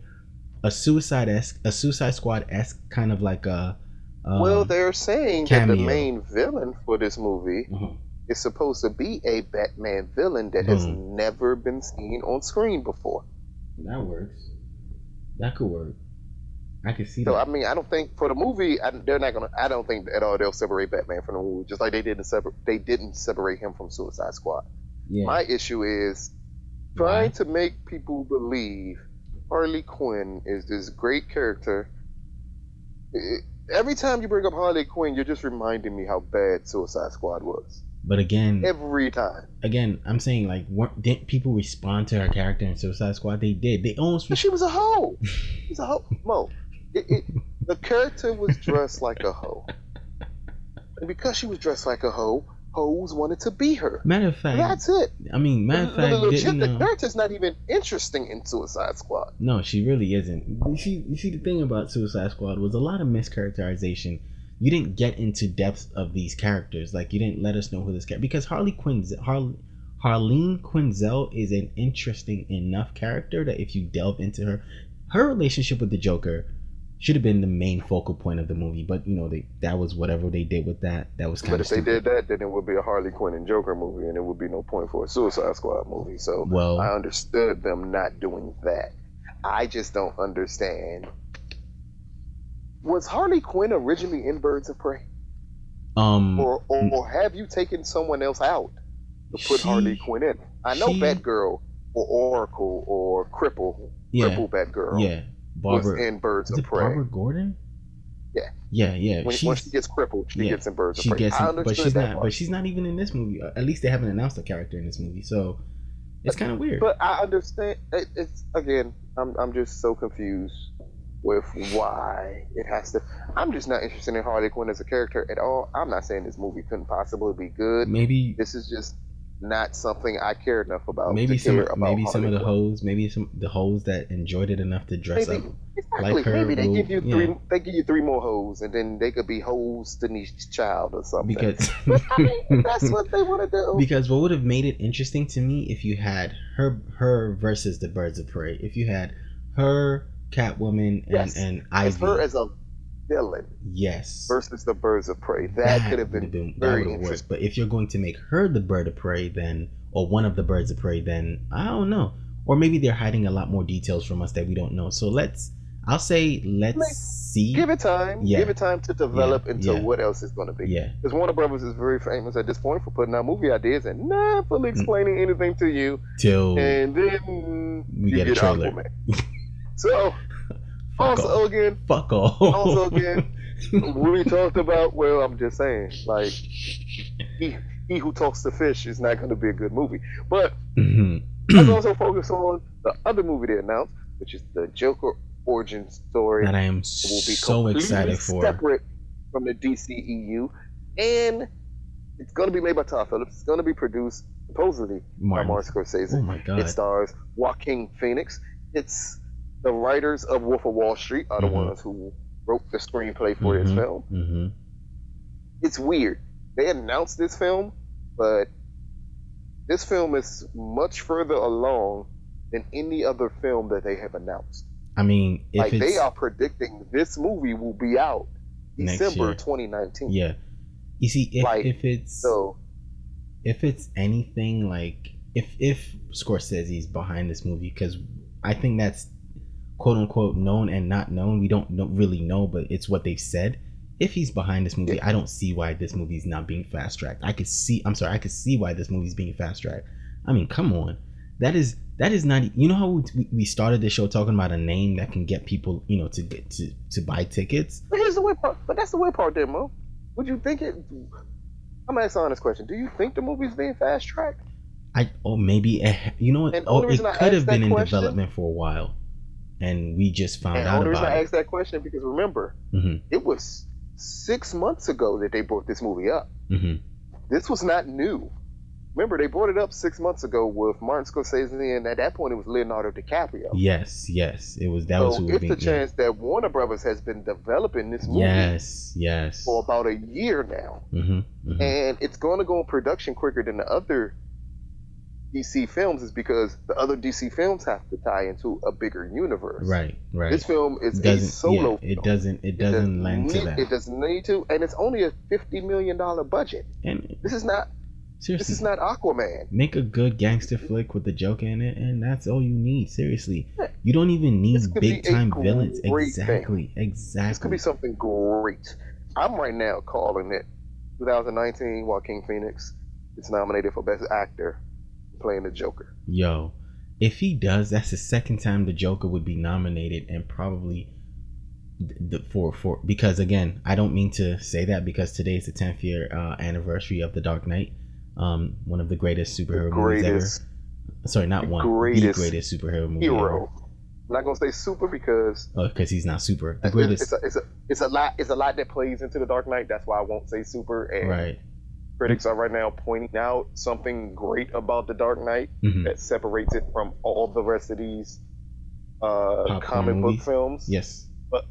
A Suicide esque, a Suicide Squad esque kind of like a. Um, well, they're saying cameo. that the main villain for this movie mm-hmm is supposed to be a Batman villain that has mm. never been seen on screen before. That works. That could work. I can see that. so, that. I mean, I don't think for the movie, I, they're not gonna. I don't think at all they'll separate Batman from the movie, just like they didn't separate. They didn't separate him from Suicide Squad. Yeah. My issue is trying to make people believe Harley Quinn is this great character. It, every time you bring up Harley Quinn, you're just reminding me how bad Suicide Squad was. But again, every time. Again, I'm saying like, didn't people respond to her character in Suicide Squad? They did. They almost. Re- she was a hoe. She's a hoe. <laughs> Mo, it, it, the character was dressed like a hoe, and because she was dressed like a hoe, hoes wanted to be her. Matter of fact, that's it. I mean, matter of fact, the, legit, the character's not even interesting in Suicide Squad. No, she really isn't. You see, you see, the thing about Suicide Squad was a lot of mischaracterization you didn't get into depth of these characters. Like you didn't let us know who this character because Harley Quinn Har- Harleen Quinzel is an interesting enough character that if you delve into her, her relationship with the Joker should have been the main focal point of the movie. But you know, they that was whatever they did with that. That was kind but of. But if stupid. they did that, then it would be a Harley Quinn and Joker movie, and it would be no point for a Suicide Squad movie. So well, I understood them not doing that. I just don't understand was Harley Quinn originally in Birds of Prey? Um, or, or, or have you taken someone else out to put she, Harley Quinn in? I know she, Batgirl or Oracle or Cripple, yeah, Cripple Batgirl, yeah, Barbara was in Birds of Prey. Barbara Gordon. Yeah. Yeah, yeah. When, when she gets crippled, she yeah, gets in Birds of Prey. Gets in, but she's not. Part. But she's not even in this movie. At least they haven't announced a character in this movie, so it's kind of weird. But I understand. It, it's again, I'm I'm just so confused with why it has to. I'm just not interested in Harley Quinn as a character at all. I'm not saying this movie couldn't possibly be good. Maybe this is just not something I care enough about. Maybe some, maybe Harley some of the Quinn. hoes, maybe some the hoes that enjoyed it enough to dress maybe, up exactly. like her. Maybe they will, give you three. Yeah. They give you three more hoes, and then they could be hoes Destiny's Child or something. Because <laughs> I mean, that's what they want to do. <laughs> Because what would have made it interesting to me if you had her her versus the Birds of Prey. If you had her Catwoman and yes. and Ivy. her as a villain. Yes. Versus the Birds of Prey. That, that could have been, been very interesting. But if you're going to make her the Bird of Prey, then or one of the Birds of Prey, then I don't know. or maybe they're hiding a lot more details from us that we don't know. So let's, I'll say, let's Like, see. Give it time. Yeah. Give it time to develop Yeah, into yeah. what else is going to be. Yeah, Because Warner Brothers is very famous at this point for putting out movie ideas and not Mm. fully explaining anything to you, till and then We get a trailer. <laughs> So <laughs> fuck also off. again, Fuck off. also again, <laughs> we talked about. Well, I'm just saying, like he he who talks to fish is not going to be a good movie. But Mhm. let's <clears throat> also focus on the other movie they announced, which is the Joker origin story. that I am will be so excited for. Separate from the DCEU, and it's going to be made by Todd Phillips. It's going to be produced supposedly Martin. by Martin Scorsese. Oh my god. It stars Joaquin Phoenix. It's the writers of Wolf of Wall Street are the Mhm. ones who wrote the screenplay for this Mhm. film. hmm It's weird. They announced this film, but this film is much further along than any other film that they have announced. I mean, if like they are predicting this movie will be out December 2019. yeah, you see, if Like, if it's So if it's anything like if if Scorsese's behind this movie, because I think that's quote unquote known and not known. We don't know, really know, but it's what they've said. If he's behind this movie, I don't see why this movie's not being fast tracked. I could see. I'm sorry, I could see why this movie's being fast tracked. I mean, come on, that is that is not. You know how we, we started the show talking about a name that can get people, you know, to get to to buy tickets. but here's the weird part. But that's the weird part, there, Mo. Would you think it? I'm asking honest question. Do you think the movie's being fast tracked? I oh maybe eh, you know what? Oh, it could have been in question- development for a while, and we just found And the out only reason I asked that question because remember, hmm it was six months ago that they brought this movie up. hmm This was not new. Remember, they brought it up six months ago with Martin Scorsese, and at that point it was Leonardo DiCaprio. Yes, yes, it was that was so who was it's being. a chance that Warner Brothers has been developing this movie Yes, yes. for about a year now, hmm hmm and it's going to go in production quicker than the other DC films, is because the other DC films have to tie into a bigger universe. Right, right. This film is a doesn't solo. yeah, it film. doesn't it doesn't lend to that. It doesn't need to, and it's only a fifty million dollar budget. and This is not. seriously, This is not Aquaman. make a good gangster flick with the Joker in it, and that's all you need. Seriously, you don't even need This could be big time a villains. thing. Exactly, This could be something great. I'm right now calling it 2019 Joaquin Phoenix is nominated for Best Actor playing the Joker. Yo, if he does, that's the second time the Joker would be nominated, and probably th- the for for because again, I don't mean to say that because today is the 10th year uh, anniversary of The Dark Knight, um, one of the greatest superhero movies Greatest ever. Sorry, not the one, greatest the greatest superhero movie hero. I'm not gonna say super because ever. because he's not super. The it's, greatest, it's, a, it's a it's a lot it's a lot that plays into the Dark Knight. That's why I won't say super. And right? Critics are right now pointing out something great about the Dark Knight Mhm. that separates it from all the rest of these uh, comic book films. Yes. But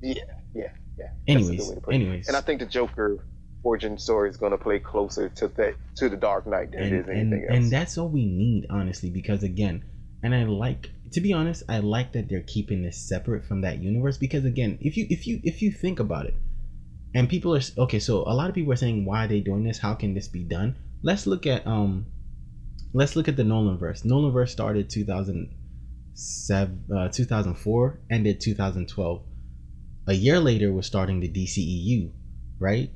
yeah, yeah, yeah. Anyways, good way to put it. anyways, And I think the Joker origin story is going to play closer to that to the Dark Knight than and it is and, anything else. and that's all we need honestly because again and i like to be honest i like that they're keeping this separate from that universe because again if you if you if you think about it and people are okay so a lot of people are saying why are they doing this? How can this be done? Let's look at um let's look at the nolan verse. Nolan verse started 2007 uh, 2004 ended 2012 a year later we're starting the dceu right?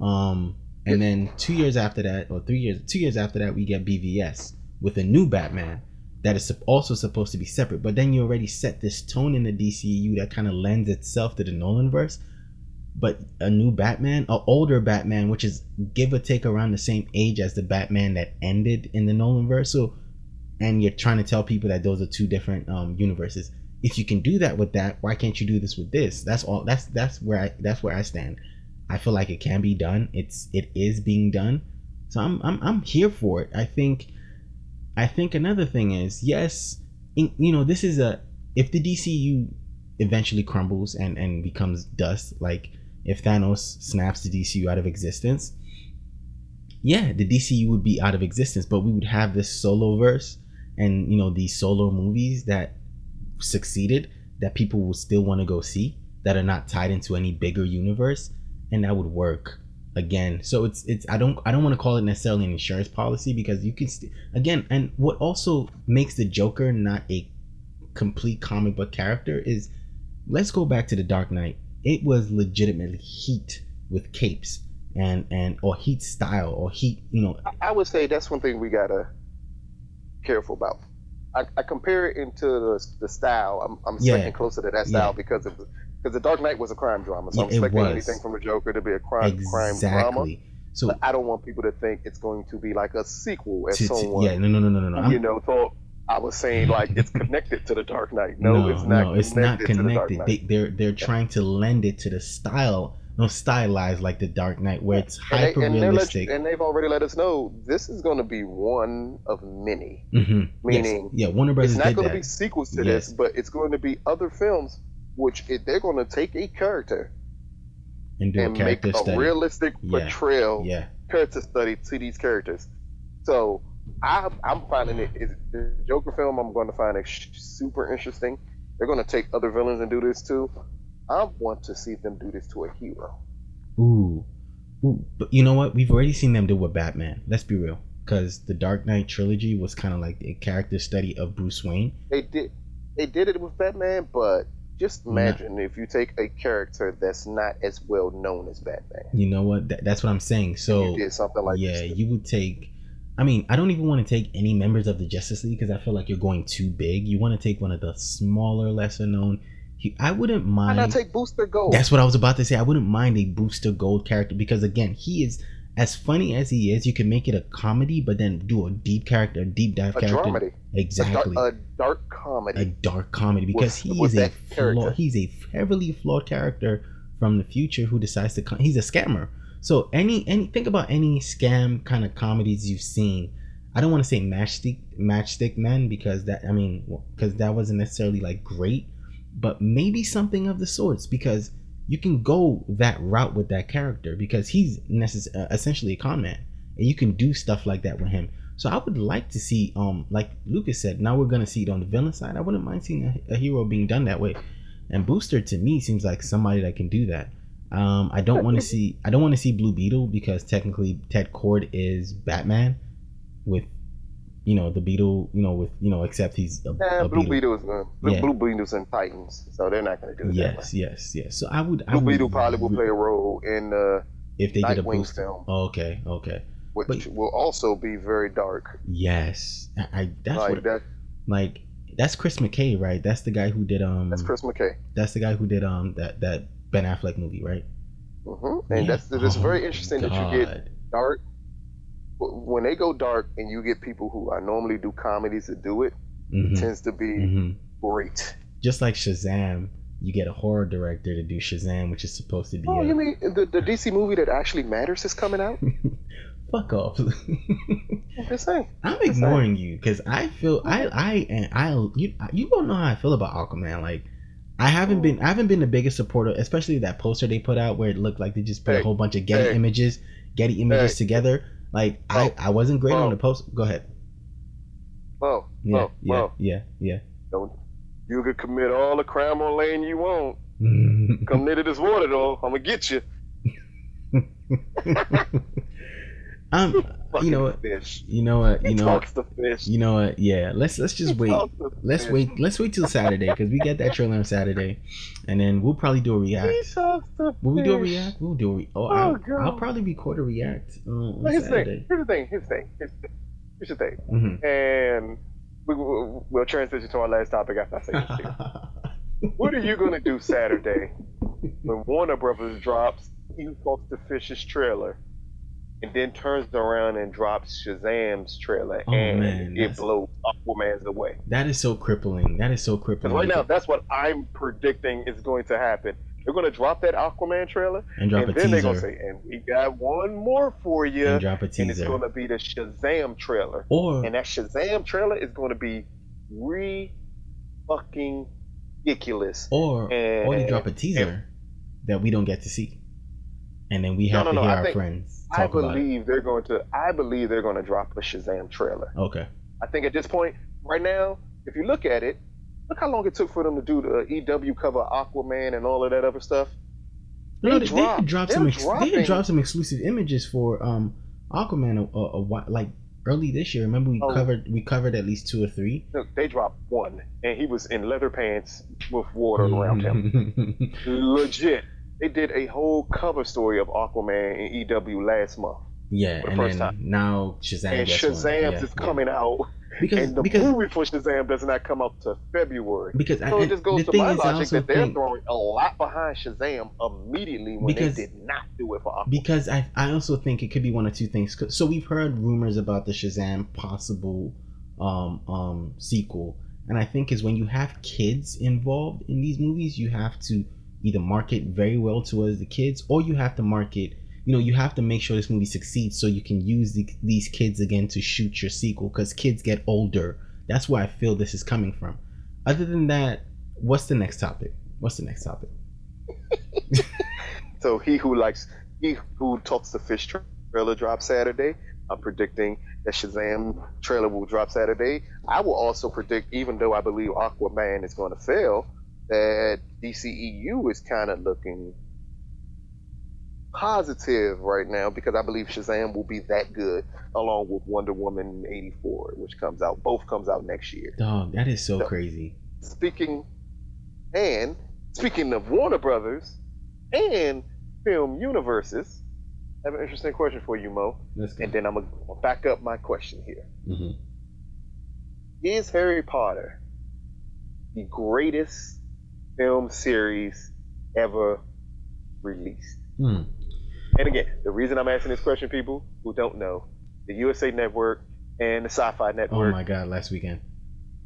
Um and then two years after that, or three years, two years after that, we get BVS with a new Batman that is also supposed to be separate. But then you already set this tone in the DCU that kind of lends itself to the Nolan verse. But a new Batman, a older Batman, which is give or take around the same age as the Batman that ended in the Nolan verse. So, and you're trying to tell people that those are two different um, universes. If you can do that with that, why can't you do this with this? That's all. That's that's where I that's where I stand. I feel like it can be done. It's it is being done. So I'm I'm I'm here for it. I think I think another thing is yes, in, you know this is a if the DCU eventually crumbles and and becomes dust like if Thanos snaps the DCU out of existence, yeah, the DCU would be out of existence, but we would have this solo verse and you know these solo movies that succeeded that people will still want to go see that are not tied into any bigger universe and that would work again. So it's it's I don't I don't want to call it necessarily an insurance policy because you can st- again and what also makes the Joker not a complete comic book character is let's go back to the Dark Knight. It was legitimately heat with capes and and or heat style or heat you know I, I would say that's one thing we gotta careful about. I, I compare it into the, the style. I'm, I'm Yeah. second closer to that style Yeah. because of because the Dark Knight was a crime drama, so Yeah, I'm expecting anything from the Joker to be a crime crime drama. So But I don't want people to think it's going to be like a sequel, as to, someone yeah no no no no no. no. I'm- you know thought. I was saying <laughs> like it's connected to the Dark Knight. No, it's not. no, it's not to the connected. They, they're they're trying to lend it to the style, no stylized like the Dark Knight, where it's hyper realistic. and they've already let us know this is going to be one of many. hmm meaning yes. yeah, Warner Brothers it's not going to be sequels to Yes. this, but it's going to be other films which it, they're going to take a character and do a and make character a study. realistic Yeah. portrayal, yeah, character study to these characters. So I, I'm finding it is the Joker film. I'm going to find it super interesting. They're going to take other villains and do this too. I want to see them do this to a hero. ooh, ooh. But you know what? We've already seen them do with Batman. Let's be real, because the Dark Knight trilogy was kind of like a character study of Bruce Wayne. They did they did it with Batman, but just imagine if you take a character that's not as well known as Batman. You know what? That, that's what I'm saying. So you did something like yeah, you would take. I mean, I don't even want to take any members of the Justice League because I feel like you're going too big. You want to take one of the smaller, lesser known. I wouldn't mind. Why not take Booster Gold? That's what I was about to say. I wouldn't mind a Booster Gold character because again, he is as funny as he is. You can make it a comedy, but then do a deep character, a deep dive a character. dramedy, Exactly. a dark, a dark comedy. a dark comedy because With- he is a he's a heavily flawed character from the future who decides to come he's a scammer so any any think about any scam kind of comedies you've seen i don't want to say matchstick matchstick men because that i mean because that wasn't necessarily like great but maybe something of the sorts because you can go that route with that character because he's necess- uh, essentially a con man and you can do stuff like that with him so I would like to see, um, like Lucas said, now we're gonna see it on the villain side. I wouldn't mind seeing a, a hero being done that way. And Booster to me seems like somebody that can do that. Um, I don't want to see, I don't want to see Blue Beetle because technically Ted Kord is Batman, with, you know, the Beetle, you know, with you know, except he's a, Nah, a Blue Beetle. Is uh, Blue, Yeah. Blue Beetle's in Titans, so they're not going to do it. Yes, yes, yes. So I would, That I. Blue would Beetle probably will play a role in the if they did a Booster. film, Oh, okay, okay. which but- will also be very dark. Yes, I, I that's like what that. like that's Chris McKay, right? That's the guy who did um That's Chris McKay. That's the guy who did um that that Ben Affleck movie, right? hmm And Yeah. that's it's Oh very my interesting that you get dark. When they go dark and you get people who I normally do comedies to do it, Mhm, it tends to be mhm. great. Just like Shazam, you get a horror director to do Shazam, which is supposed to be Oh, a you mean the, the DC movie that actually matters is coming out? <laughs> fuck off. <laughs> I'm just saying. I'm ignoring you because I feel I I and I you you don't know how I feel about Aquaman. Like I haven't been I haven't been the biggest supporter, especially that poster they put out where it looked like they just put a whole bunch of Getty hey. images, Getty images Hey. together. Like I I wasn't great on the post. Go ahead. Oh, Yeah, yeah, yeah, yeah. don't you can commit all the crime on lane you want. <laughs> Come near to this water though, I'm gonna get you. <laughs> um, Fucking you know what? fish. You know what? He You know what? You know what? Yeah, let's let's just He wait. Let's fish. wait. Let's wait till Saturday because we get that trailer on Saturday, and then we'll probably do a He react. Will we do a react? We'll do a re- Oh, Oh, I'll, God. I'll probably record a react on here's the thing. Saturday. Here's the thing. Here's the thing. Here's the thing. Here's the thing. Mhm. And we, we, we'll transition to our last topic after I say this. <laughs> what are you gonna do Saturday when Warner Brothers drops He Talks to Fish's trailer, and then turns around and drops Shazam's trailer, Oh, and man, it blows Aquaman's away? that is so crippling. That is so crippling. right now, that's what I'm predicting is going to happen. They're gonna drop that Aquaman trailer, and drop a team. and then they're gonna teaser. say, "And we got one more for you." and drop a teaser. and it's going to be the Shazam trailer. Or And that Shazam trailer is going to be re fucking ridiculous. or And, or they drop a teaser that we don't get to see, and then we have no, to hear I our friends I talk about it. believe they're going to. I believe they're going to drop a Shazam trailer. Okay. I think at this point, right now, if you look at it, look how long it took for them to do the EW cover Aquaman and all of that other stuff. They they, they dropped- dropped they're some. Ex- they dropping- dropped some exclusive images for um Aquaman a, a, a while, like early this year. Remember we Oh. covered we covered at least two or three. Look, they dropped one, and he was in leather pants with water around him. <laughs> Legit. They did a whole cover story of Aquaman in EW last month, yeah, For the and first then time. now Shazam. and. Shazam Yeah, is yeah. coming out, because and the because movie for Shazam does not come out to February. because I, So it just goes the to thing my is, logic that they're think throwing a lot behind Shazam immediately when Because- they did not do it for Aquaman. because I I also think it could be one of two things. So we've heard rumors about the Shazam possible um um sequel, and I think is when you have kids involved in these movies, you have to either market very well towards the kids, or you have to market. You know, you have to make sure this movie succeeds so you can use the, these kids again to shoot your sequel because kids get older. That's where I feel this is coming from. Other than that, what's the next topic? What's the next topic? <laughs> So he who likes he who talks the fish tra- trailer drop Saturday. I'm predicting that Shazam trailer will drop Saturday. I will also predict, even though I believe Aquaman is going to fail, that DCEU is kind of looking positive right now because I believe Shazam will be that good, along with Wonder Woman '84, which comes out both comes out next year. Dog, that is so No. crazy. Speaking and speaking of Warner Brothers and film universes, I have an interesting question for you, Mo. And then I'm gonna back up my question here. hmm Is Harry Potter the greatest film series ever released? Hmm. And again, the reason I'm asking this question, people who don't know, the USA Network and the Sci-Fi Network. Oh my god, last weekend.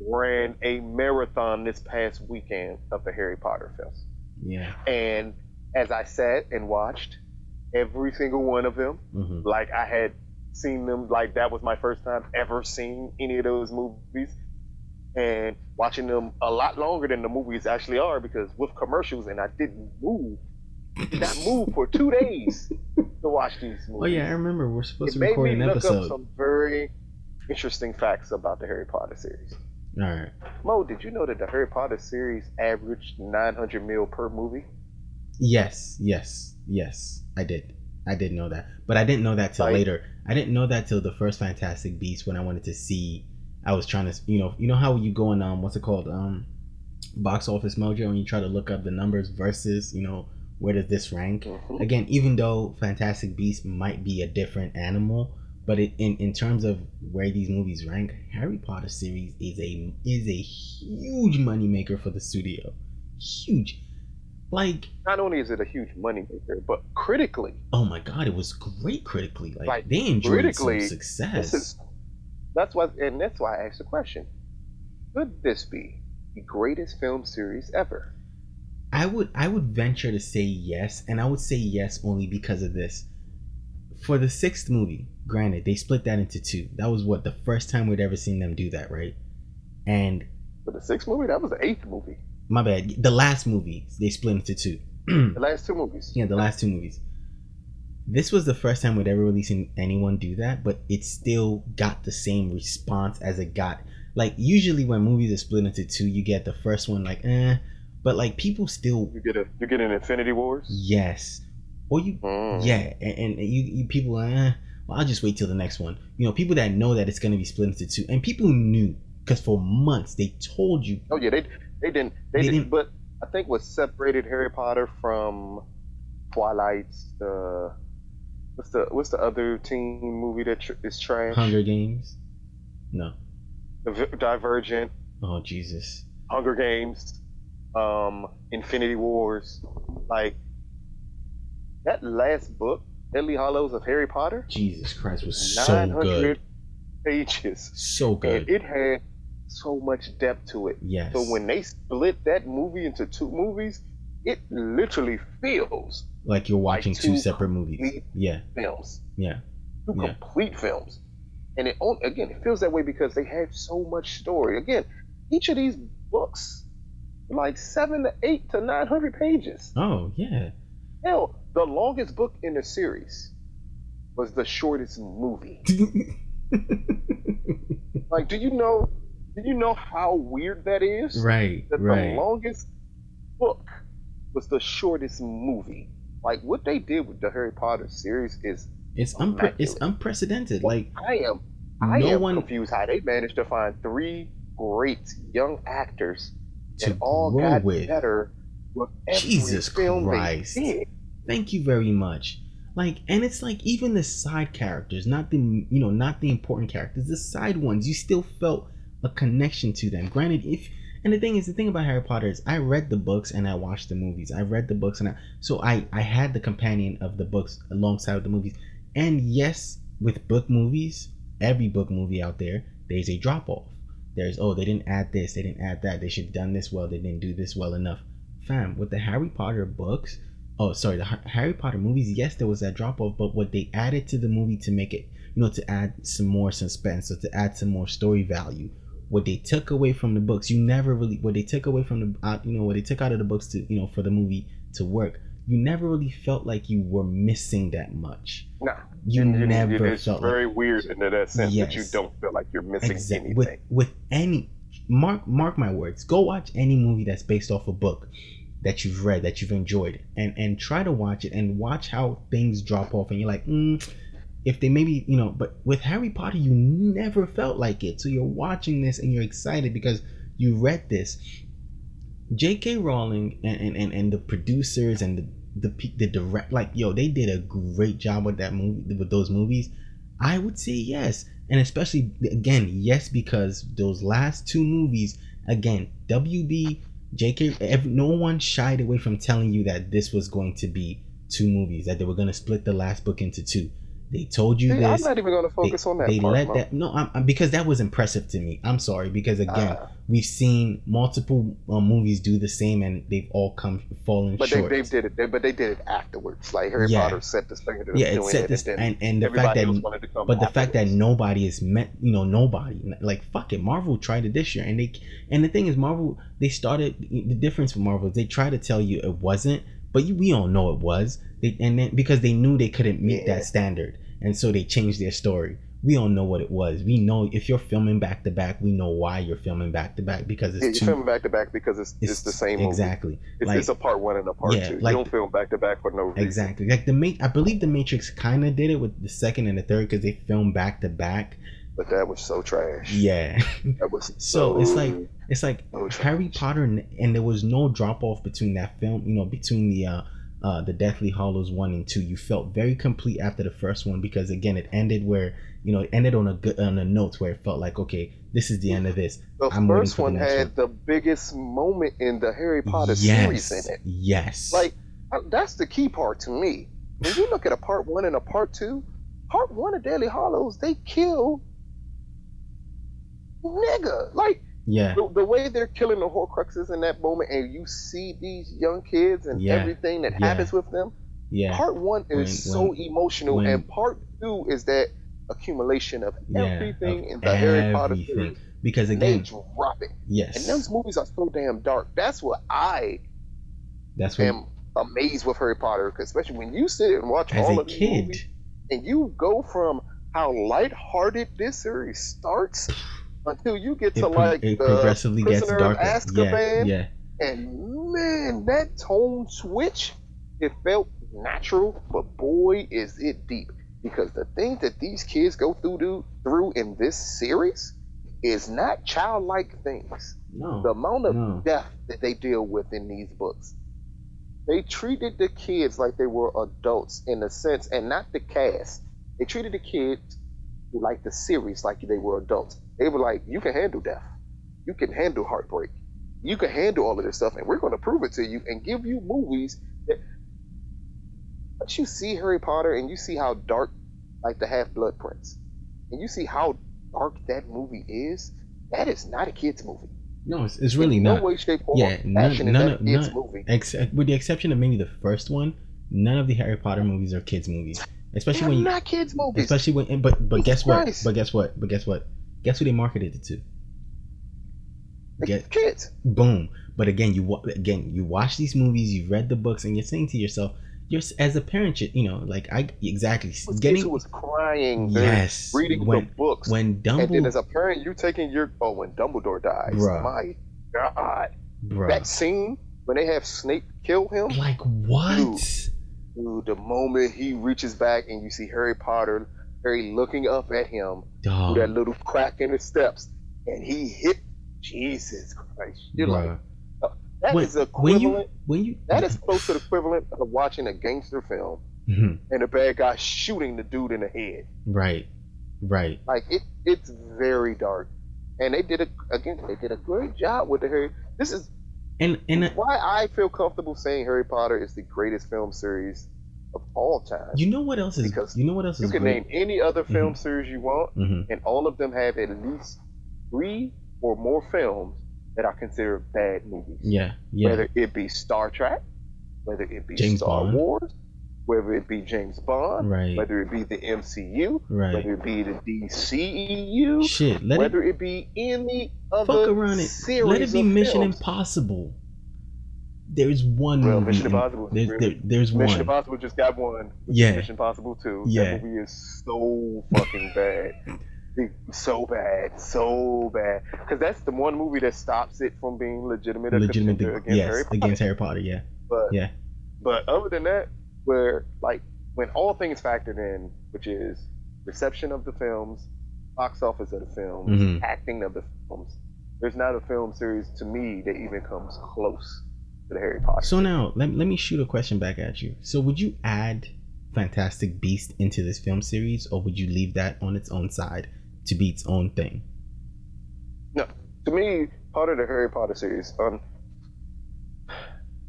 ran a marathon this past weekend of the Harry Potter films. Yeah. And as I sat and watched every single one of them, hmm like I had seen them, like that was my first time ever seeing any of those movies. And watching them a lot longer than the movies actually are because with commercials and I didn't move. Did not move for two days to watch these movies. Oh yeah, I remember. We're supposed it to made record me an look episode. up some very interesting facts about the Harry Potter series. All right. Mo, did you know that the Harry Potter series averaged 900 mil per movie? Yes, yes, yes. I did. I did know that, but I didn't know that till Like- later. I didn't know that till the first Fantastic Beast when I wanted to see. I was trying to, you know, you know how you go on um, what's it called, um, Box Office Mojo, and you try to look up the numbers versus, you know, where does this rank? Mhm. again, even though Fantastic Beasts might be a different animal, but it, in in terms of where these movies rank, Harry Potter series is a is a huge moneymaker for the studio. Huge. Like, Not only is it a huge moneymaker, but critically, oh my god, it was great critically. Like, Like, they enjoyed critically, some success. this is that's why, and that's why I asked the question: Could this be the greatest film series ever? I would I would venture to say yes, and I would say yes only because of this. For the sixth movie, granted, they split that into two. That was what the first time we'd ever seen them do that, right? And For the sixth movie, that was the eighth movie. my bad, the last movie they split into two. The last two movies. <clears throat> yeah, the last two movies. This was the first time we'd ever really seen anyone do that, but it still got the same response as it got. Like usually when movies are split into two, you get the first one like eh, but like people still You get a you get an Infinity Wars. yes, or you Mm. yeah, and, and you, you people are, eh, well, I'll just wait till the next one. You know, people that know that it's gonna be split into two, and people knew because for months they told you. Oh yeah, they they didn't they, They didn't, didn't- But I think what separated Harry Potter from Twilight's the what's the what's the other teen movie that tr- is trash? Hunger Games, no, Div- Divergent, oh Jesus, Hunger Games, um, Infinity Wars, like that last book, Deathly Hallows of Harry Potter, Jesus Christ was so good, pages, so good. and it had so much depth to it. yes. So when they split that movie into two movies, it literally feels like you're watching two two separate movies. Yeah, films, yeah, two Yeah. complete films, and it again it feels that way because they have so much story. Again, each of these books, like seven to eight to nine hundred pages. oh yeah. Hell, the longest book in the series was the shortest movie. <laughs> Like, do you know? Do you know how weird that is? right, That right. the longest book was the shortest movie. Like what they did with the Harry Potter series is It's unpre- it's unprecedented. Like I am I no am one confused how they managed to find three great young actors to that all got with. better with Jesus film Christ. Thank you very much. Like, and it's like even the side characters, not the you know, not the important characters, the side ones, you still felt a connection to them. Granted, if and the thing is, the thing about Harry Potter is, I read the books and I watched the movies. I read the books and I so I I had the companion of the books alongside with the movies. And yes, with book movies, every book movie out there, there's a drop off. There's oh they didn't add this, they didn't add that, they should have done this well, they didn't do this well enough. Fam, with the Harry Potter books, oh sorry the harry potter movies yes there was that drop off but what they added to the movie to make it you know to add some more suspense or to add some more story value what they took away from the books you never really what they took away from the out you know what they took out of the books to you know for the movie to work you never really felt like you were missing that much. Nah, you it- never it is felt like very weird in that sense that you don't feel like you're missing exactly anything. with with any mark mark my words go watch any movie that's based off a book that you've read that you've enjoyed and and try to watch it and watch how things drop off and you're like mm, if they maybe you know but with harry potter you never felt like it. So you're watching this and you're excited because you read this. J.k rowling and and, and, the producers and the the, the direct like yo they did a great job with that movie with those movies. I would say yes. And especially again yes because those last two movies again wb jk ev no one shied away from telling you that this was going to be two movies that they were going to split the last book into two they told you See, I'm not even going to focus on that they part. let Mo. that no I'm, I'm- because that was impressive to me i'm sorry because again Uh, we've seen multiple uh, movies do the same and they've all come fallen but they, short they did it. They, but they did it afterwards. Like Harry Yeah. Potter set the standard. yeah it set it, this and and, and the fact that else wanted to come but the fact that nobody is met you know nobody like fuck it marvel tried it this year and they and the thing is marvel they started the difference with marvel is they try to tell you it wasn't but you, we all know it was they, and then because they knew they couldn't meet Yeah. that standard and so they changed their story we all know what it was we know if you're filming back to back we know why you're filming back to back because it's Yeah, you too film back to back because it's, it's, the same movie. exactly It's, like it's a part one and a part Yeah, two. like- you don't film back to back for no reason. Exactly. Like the Ma- I believe the Matrix kind of did it with the second and the third because they filmed back to back. But that was so trash. Yeah. That was <laughs> So so it's like it's like so trash. Harry Potter, and, and there was no drop off between that film. You know, between the uh, uh, the Deathly Hallows one and two. You felt very complete after the first one because again, it ended where you know it ended on a good on a note where it felt like okay, this is the end of this. the I'm first for the one had one. the biggest moment in the Harry Potter series yes. in it. Yes. Like uh, that's the key part to me. When you look at a part one and a part two, part one of Deathly Hallows, they kill nigga. Like yeah. the, the way they're killing the Horcruxes in that moment, and you see these young kids and Yeah. everything that Yeah. happens with them. Yeah. Part one is When- so when- emotional, when- and part two is that accumulation of Yeah, everything of in the Harry Potter everything. series. Because And they again, drop it, yes. and those movies are so damn dark. That's what I That's what am amazed with Harry Potter, especially when you sit and watch all of these movies, and you go from how lighthearted this series starts until you get it, to pro- like it the progressively gets darker. Yeah, Azkaban. yeah, and man, that tone switch, it felt natural, but boy, is it deep. Because the things that these kids go through do, through in this series is not childlike things. no, The amount of no. death that they deal with in these books. They treated the kids like they were adults in a sense, and not the cast. They treated the kids like the series like they were adults. They were like, you can handle death. You can handle heartbreak. You can handle all of this stuff, and we're going to prove it to you and give you movies that. Once you see Harry Potter and you see how dark, like the Half Blood Prince, and you see how dark that movie is, that is not a kid's movie. no, it's, it's really not. no way, shape, or Yeah, none, none of a kid's none, movie. with the exception of maybe the first one, none of the Harry Potter movies are kids movies. Especially when, you, not kids' movies. especially when, but but Jesus guess what? Christ. But guess what? But guess what? Guess who they marketed it to? They're Get kids. boom. But again, you again you watch these movies, you read the books, and you're saying to yourself, you're as a parent, you, know, like I exactly was getting was crying. yes Reading when the books. when and then Dumbledore, as a parent, you taking your oh when Dumbledore dies. Bruh. My God, bruh, that scene when they have Snape kill him. like what? Dude. Dude, the moment he reaches back and you see Harry Potter, Harry looking up at him through that little crack in the steps, and he hit. Jesus Christ! You're bruh. like, that when, is when equivalent. you when you that is close to the equivalent of watching a gangster film Mhm. and the bad guy shooting the dude in the head. right, right. Like it, it's very dark, and they did a again. They did a great job with the Harry. This is And and uh, why I feel comfortable saying Harry Potter is the greatest film series of all time. you know what else is Because you know what else You is can great? name any other film series you want, hmm and all of them have at least three or more films that are considered bad movies. Yeah, yeah. Whether it be Star Trek, whether it be James Star Bond. Wars, whether it be James Bond, Right. whether it be the MCU, Right. whether it be the DCEU, Shit, let it whether it, be any other fuck around it. series Let it be Mission films. Impossible. There's one Well, movie. Mission Impossible There's really- there, there's Mission one. Impossible just got one. Yeah. Mission Impossible 2. Yeah. That movie is so fucking bad. So bad, so bad. Because that's the one movie that stops it from being legitimate, Legitimate, against yes, Harry Potter. against Harry Potter. Yeah, But yeah. But other than that, where like when all things factored in, which is reception of the films, box office of the films, Mhm. acting of the films, there's not a film series to me that even comes close to the Harry Potter. So now let, let me shoot a question back at you. So would you add Fantastic Beast into this film series, or would you leave that on its own side to be its own thing? no, to me, part of the Harry Potter series, um,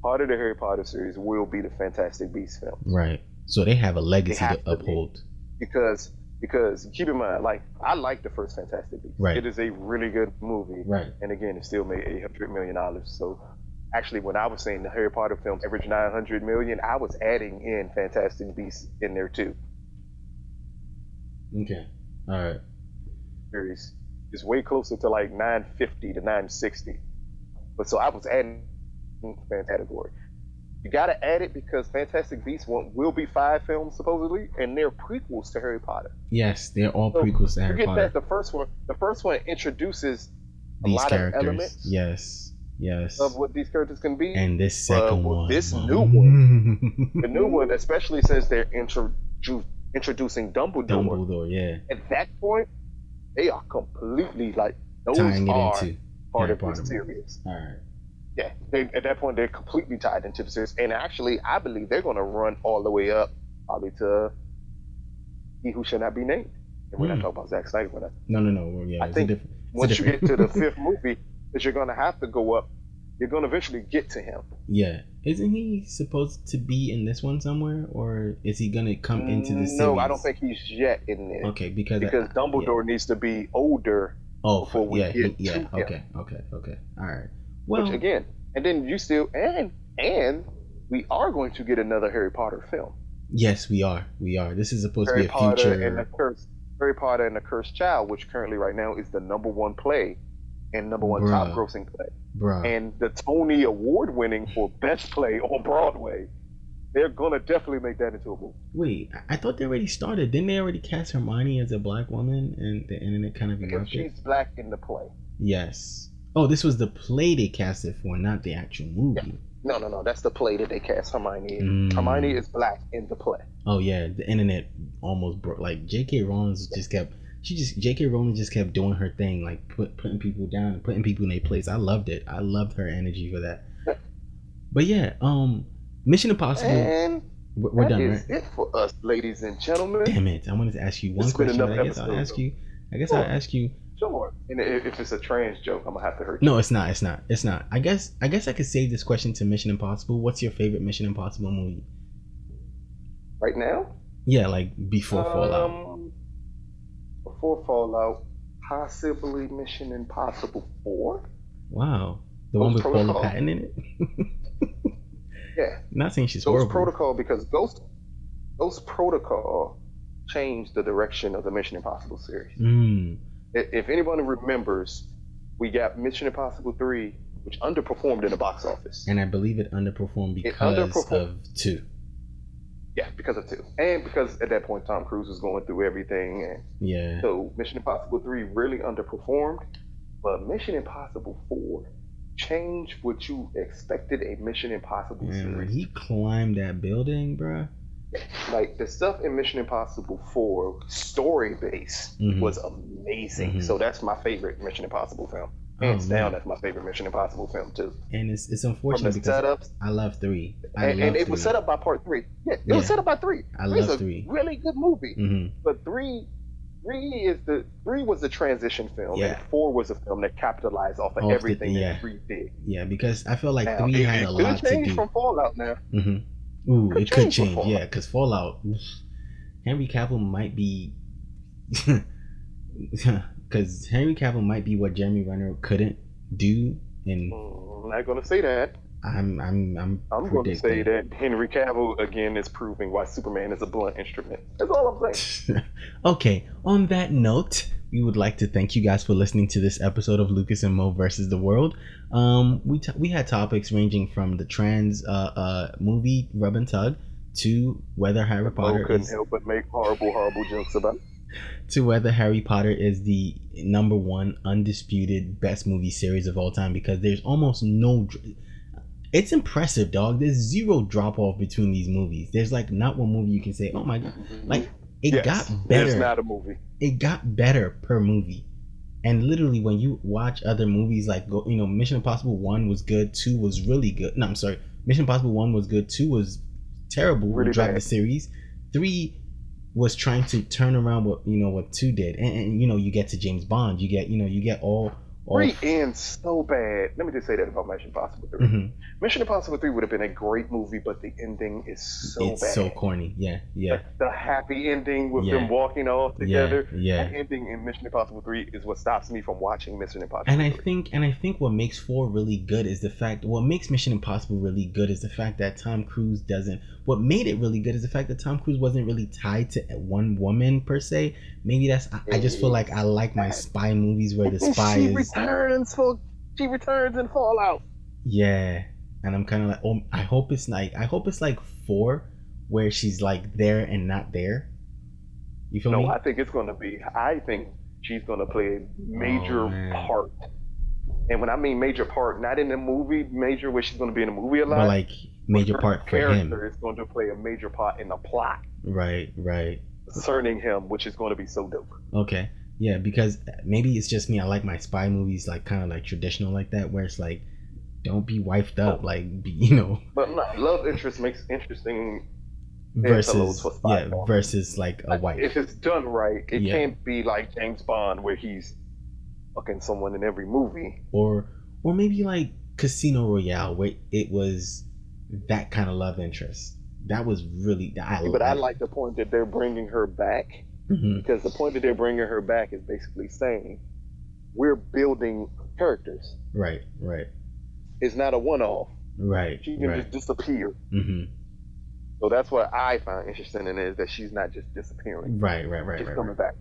part of the Harry Potter series will be the Fantastic Beast film. Right. So they have a legacy have to to be. uphold. because because keep in mind, like I like the first Fantastic Beast. Right. It is a really good movie. Right. and again, it still made eight hundred million dollars. So, actually, when I was saying the Harry Potter films average nine hundred million, I was adding in Fantastic Beasts in there too. Okay. All right. Series is way closer to like nine fifty to nine sixty, but so I was adding fan category. You gotta add it because Fantastic Beasts will, will be five films supposedly, and they're prequels to Harry Potter. Yes, they're all So, prequels to Harry Forget Potter. that the first one, the first one introduces a These lot of elements Yes. Yes. of what these characters can be. And this second one. this new one, the new <laughs> one, especially since they're intro- introducing Dumbledore. Dumbledore, yeah. At that point, they are completely like those Tying it are into part Harry of Potter the series. All right. Yeah, they, at that point they're completely tied into the series, and actually, I believe they're going to run all the way up, probably to He Who Shall Not Be Named. And we're Hmm. not talking about Zack Snyder, but I- No, no, no. Yeah, I think once you get to the fifth movie, <laughs> that you're going to have to go up. You're going to eventually get to him. Yeah. Isn't he supposed to be in this one somewhere, or is he gonna come into the series? No, I don't think he's yet in there. Okay, because because I- Dumbledore needs to be older. Oh, before we yeah, get he- yeah. to him. Okay, okay, okay. All right. Well, which again, and then you still and and we are going to get another Harry Potter film. yes, we are. We are. This is supposed Harry to be a Potter future. and the Cursed Harry Potter and the Cursed Child, which currently right now is the number one play and number one top grossing play, Bruh. and the Tony Award winning for best play on Broadway. They're gonna definitely make that into a movie. Wait, I- thought they already started. Didn't they already cast Hermione as a black woman, and the internet kind of erupted? she's black in the play. Yes. Oh, this was the play they cast it for, not the actual movie. No, no, no. That's the play that they cast Hermione in. Mm. Hermione is black in the play. Oh yeah, the internet almost broke. Like J.K. Rowling just kept. She just J.K. Rowling just kept doing her thing, like put, putting people down and putting people in their place. I loved it. I loved her energy for that. But yeah, um, Mission Impossible. And We're, we're that done, is right? it for us, ladies and gentlemen. Damn it! I wanted to ask you one It's question. I guess I'll ask though. you. I guess Sure. I'll ask you. Sure. And if it's a trans joke, I'm gonna have to hurt you. No, it's not. It's not. It's not. I guess. I guess I could save this question to Mission Impossible. What's your favorite Mission Impossible movie? Right now? Yeah, like before Fallout. Um, before Fallout, possibly Mission Impossible 4. Wow, the one with Ghost Paula Patton in it. <laughs> Yeah. Not saying she's Ghost horrible. Protocol, because Ghost, Ghost Protocol changed the direction of the Mission Impossible series. Mm. If anyone remembers, we got Mission Impossible 3, which underperformed in the box office. And I believe it underperformed It because underperformed. of two. Yeah, because of two. And because at that point Tom Cruise was going through everything and Yeah. so Mission Impossible 3 really underperformed. But Mission Impossible 4 changed what you expected a Mission Impossible Man, when series. he climbed that building, bruh. like the stuff in Mission Impossible 4 story base Mhm. was amazing. Mhm. So that's my favorite Mission Impossible film. Oh, Hands down, man. that's my favorite Mission Impossible film too. And it's it's unfortunate because setups, I love three. I and, love and it was set up by part three. Yeah, it Yeah. was set up by three. I Three's love a three. really good movie. hmm But three, three is the three was the transition film, Yeah. and four was a film that capitalized off of Off the- everything yeah. that three did. Yeah, because I feel like Now, three it, had it a lot to change do. from Fallout now. Mm-hmm. Ooh, it could change change. Yeah, because Fallout, Henry Cavill might be, <laughs> <laughs> because Henry Cavill might be what Jeremy Renner couldn't do, and Mm, I'm not going to say that. I'm I'm I'm I'm going to say that Henry Cavill again is proving why Superman is a blunt instrument. That's all I'm saying. <laughs> okay, on that note, we would like to thank you guys for listening to this episode of Lucas and Moe versus the World. Um, we t- we had topics ranging from the trans uh, uh movie Rub and Tug to whether Harry Moe Potter couldn't is help but make horrible, horrible jokes about it. To whether Harry Potter is the number one undisputed best movie series of all time because there's almost no. It's impressive, dog. There's zero drop off between these movies. There's like not one movie you can say, "Oh my god!" Like it yes, got It's better. not a movie. it got better per movie. And literally, when you watch other movies, like go, you know, Mission Impossible One was good, Two was really good. No, I'm sorry, Mission Impossible One was good, Two was terrible. Really bad. the series. Three was trying to turn around what you know what Two did, and, and you know you get to James Bond, you get you know you get all all. Three ends so bad. Let me just say that about Mission Impossible 3. Mhm. Mission Impossible 3 would have been a great movie, but the ending is so it's bad. so corny. Yeah, yeah, The, the happy ending with Yeah. them walking off together. yeah. That ending in Mission Impossible 3 is what stops me from watching Mission Impossible And I think and I think what makes four really good is the fact what makes Mission Impossible really good is the fact that Tom Cruise doesn't what made it really good is the fact that Tom Cruise wasn't really tied to one woman per se. Maybe that's I, I just feel like I like my spy movies where the <laughs> spy is returns for she returns in Fallout. yeah. And I'm kind of like oh I hope it's like I hope it's like four where she's like there and not there. You feel No, me? No, I think it's going to be. I think she's going to play a major Oh, man. part. And when I mean major part, not in the movie major where she's going to be in the movie a lot. but like major her part for him. character is going to play a major part in the plot Right, right. concerning him, which is going to be so dope. Okay. Yeah, because maybe it's just me. I like my spy movies like kind of like traditional like that, where it's like, don't be wifed up, oh. like be, <laughs> you know, But love interest makes interesting. Versus yeah, versus like a wife. If it's done right, it Yeah. can't be like James Bond where he's fucking someone in every movie. or or maybe like Casino Royale, where it was that kind of love interest. That was really I. But I like the point that they're bringing her back Mhm. because the point that they're bringing her back is basically saying we're building characters. Right, right, It's not a one-off. right, She can right. just disappear. Mm-hmm. So that's what I find interesting in it is that she's not just disappearing. Right, right, right, She's right, coming right. back.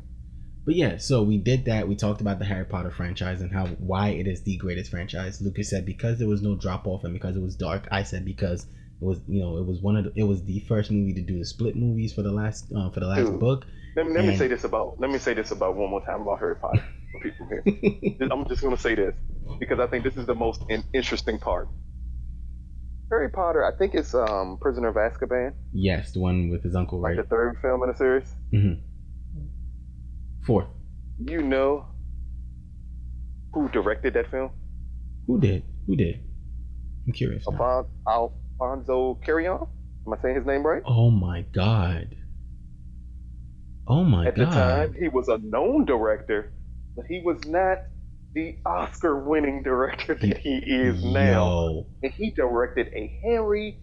But yeah, so we did that. We talked about the Harry Potter franchise and how why it is the greatest franchise. Lucas said because there was no drop off and because it was dark. I said because it was you know it was one of the, it was the first movie to do the split movies for the last uh, for the last Dude. book. Let me, let me say this about let me say this about one more time about Harry Potter for people here. <laughs> I'm just going to say this because I think this is the most in- interesting part. Harry Potter, I think it's um, Prisoner of Azkaban, yes, the one with his uncle, right? like the third film in the series. Mm-hmm. Fourth. You know who directed that film? Who did? Who did? I'm curious. Alfonso Cuarón. Am I saying his name right? Oh my god. Oh my At the time, he was a known director, but he was not the Oscar-winning director that he is now. And he directed a Harry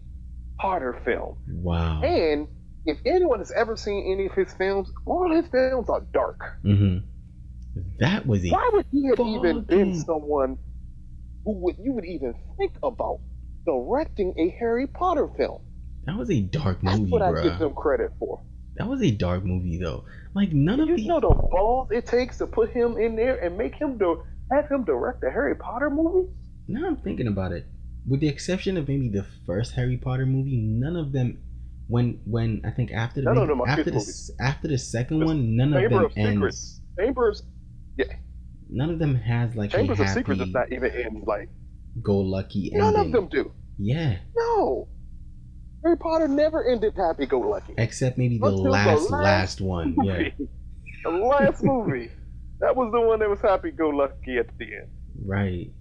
Potter film. Wow. And if anyone has ever seen any of his films, all his films are dark. hmm That was a Why would he have even been someone who would you would even think about directing a Harry Potter film? that was a dark movie. That's what I give him credit for. That was a dark movie though. Like none of You the know the balls it takes to put him in there and make him do have him direct a Harry Potter movie? now I'm thinking about it. With the exception of maybe the first Harry Potter movie, none of them when when I think after the of them after the movies. after the second one, none of Chamber them of ends. Chambers None of them has like Chambers a of Secrets is not even in like go lucky ending. None of them do. Yeah, No. Harry Potter never ended happy go lucky. except maybe the Until the last last last one. Yeah. The last movie. That was the one that was happy go lucky at the end. right.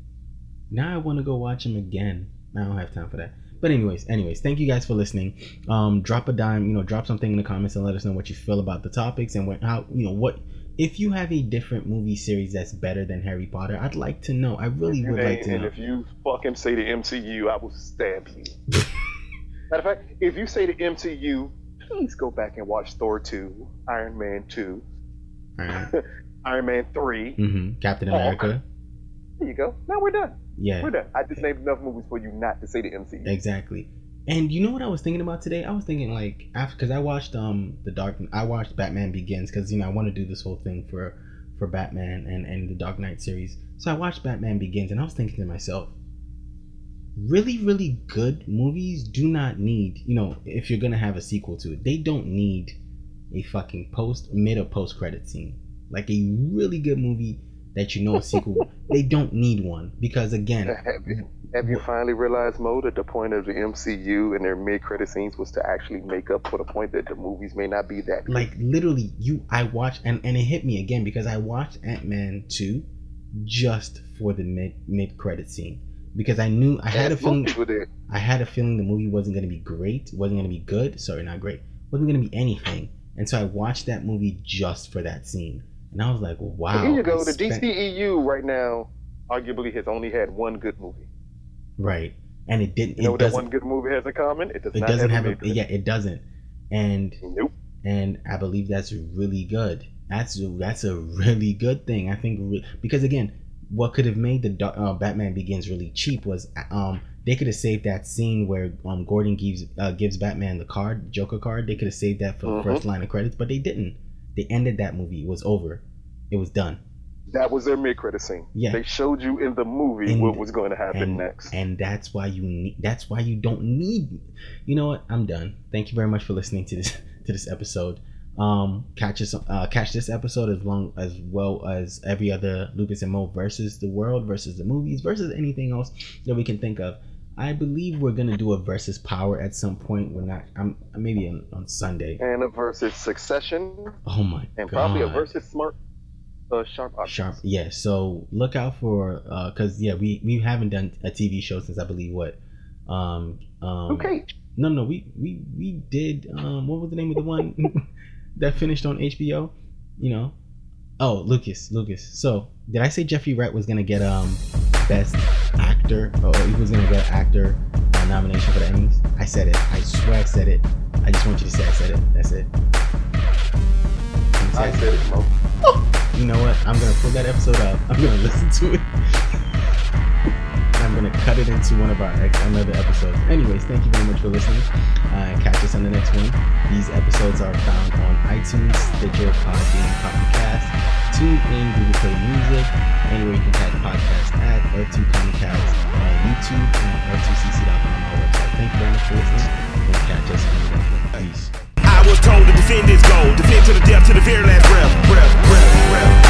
Now I want to go watch them again. I don't have time for that. But anyways, anyways, thank you guys for listening. Um, drop a dime, you know, drop something in the comments and let us know what you feel about the topics and what, how, you know, what if you have a different movie series that's better than Harry Potter. I'd like to know. I really would like to and know. if you fucking say the MCU, I will stab you. <laughs> Matter of fact, if you say the MCU, please go back and watch Thor 2, Iron Man 2, All right. <laughs> Iron Man 3. hmm Captain Hulk. America. There you go. Now we're done. Yeah. We're done. I just named enough movies for you not to say the MCU. Exactly. And you know what I was thinking about today? I was thinking like after because I watched um the Dark I watched Batman Begins because you know I want to do this whole thing for for Batman and and the Dark Knight series. So I watched Batman Begins and I was thinking to myself, really really good movies do not need you know if you're gonna have a sequel to it they don't need a fucking post mid or post credit scene. Like a really good movie that you know a sequel <laughs> they don't need one. Because again Have you, have you finally realized, Moe, that the point of the MCU and their mid-credit scenes was to actually make up for the point that the movies may not be that good? like literally you i watched and and it hit me again because i watched ant-man 2 just for the mid mid credit scene because i knew i had a feeling i had a feeling the movie wasn't going to be great wasn't going to be good sorry not great wasn't going to be anything and so i watched that movie just for that scene and i was like wow Here you go. I The spent- DCEU right now arguably has only had one good movie. right and it didn't You know it what that one good movie has in common? It does it not doesn't have, have a a yeah it doesn't and Nope. and I believe that's really good. That's that's a really good thing. I think re- because again, what could have made the uh, Batman Begins really cheap was um they could have saved that scene where um Gordon gives uh, gives Batman the card, Joker card. They could have saved that for the Mhm. first line of credits, but they didn't. They ended that movie. It was over. It was done. That was their mid-credit scene. Yeah. They showed you in the movie And- what was going to happen and next. and that's why you need. That's why you don't need. You know what? I'm done. Thank you very much for listening to this <laughs> to this episode. Um, catch us. Uh, catch this episode as long as well as every other Lucas and Moe versus the world versus the movies versus anything else that we can think of. I believe we're gonna do a versus power at some point. We're not. I'm maybe on, on Sunday. and a versus Succession, Oh my and god. probably a versus Smart, uh, Sharp. Sharp, yeah. So look out for, uh, cause yeah, we we haven't done a TV show since I believe what, um, um, Okay. no, no, we we we did. Um, what was the name of the one <laughs> that finished on HBO? You know, oh Lucas, Lucas. So did I say Jeffrey Wright was gonna get um best actor, or he was gonna get actor uh, nomination for the Emmys? I said it. I swear I said it. I just want you to say I said it. That's it. Can you say I said it, Moe. You know what? I'm gonna pull that episode up. I'm gonna listen to it. <laughs> I'm going to cut it into one of our another episodes. Anyways, thank you very much for listening. Uh, catch us on the next one. These episodes are found on iTunes, Stitcher, Podbean, Podcast, TuneIn, Google Play Music, anywhere you can catch podcasts at Earth2 Podcast on YouTube and Earth2cc.com on our website. Thank you very much for listening. Catch us on the next one. Peace. I was told to defend this goal, defend to the death, to the very last breath, breath, breath, breath.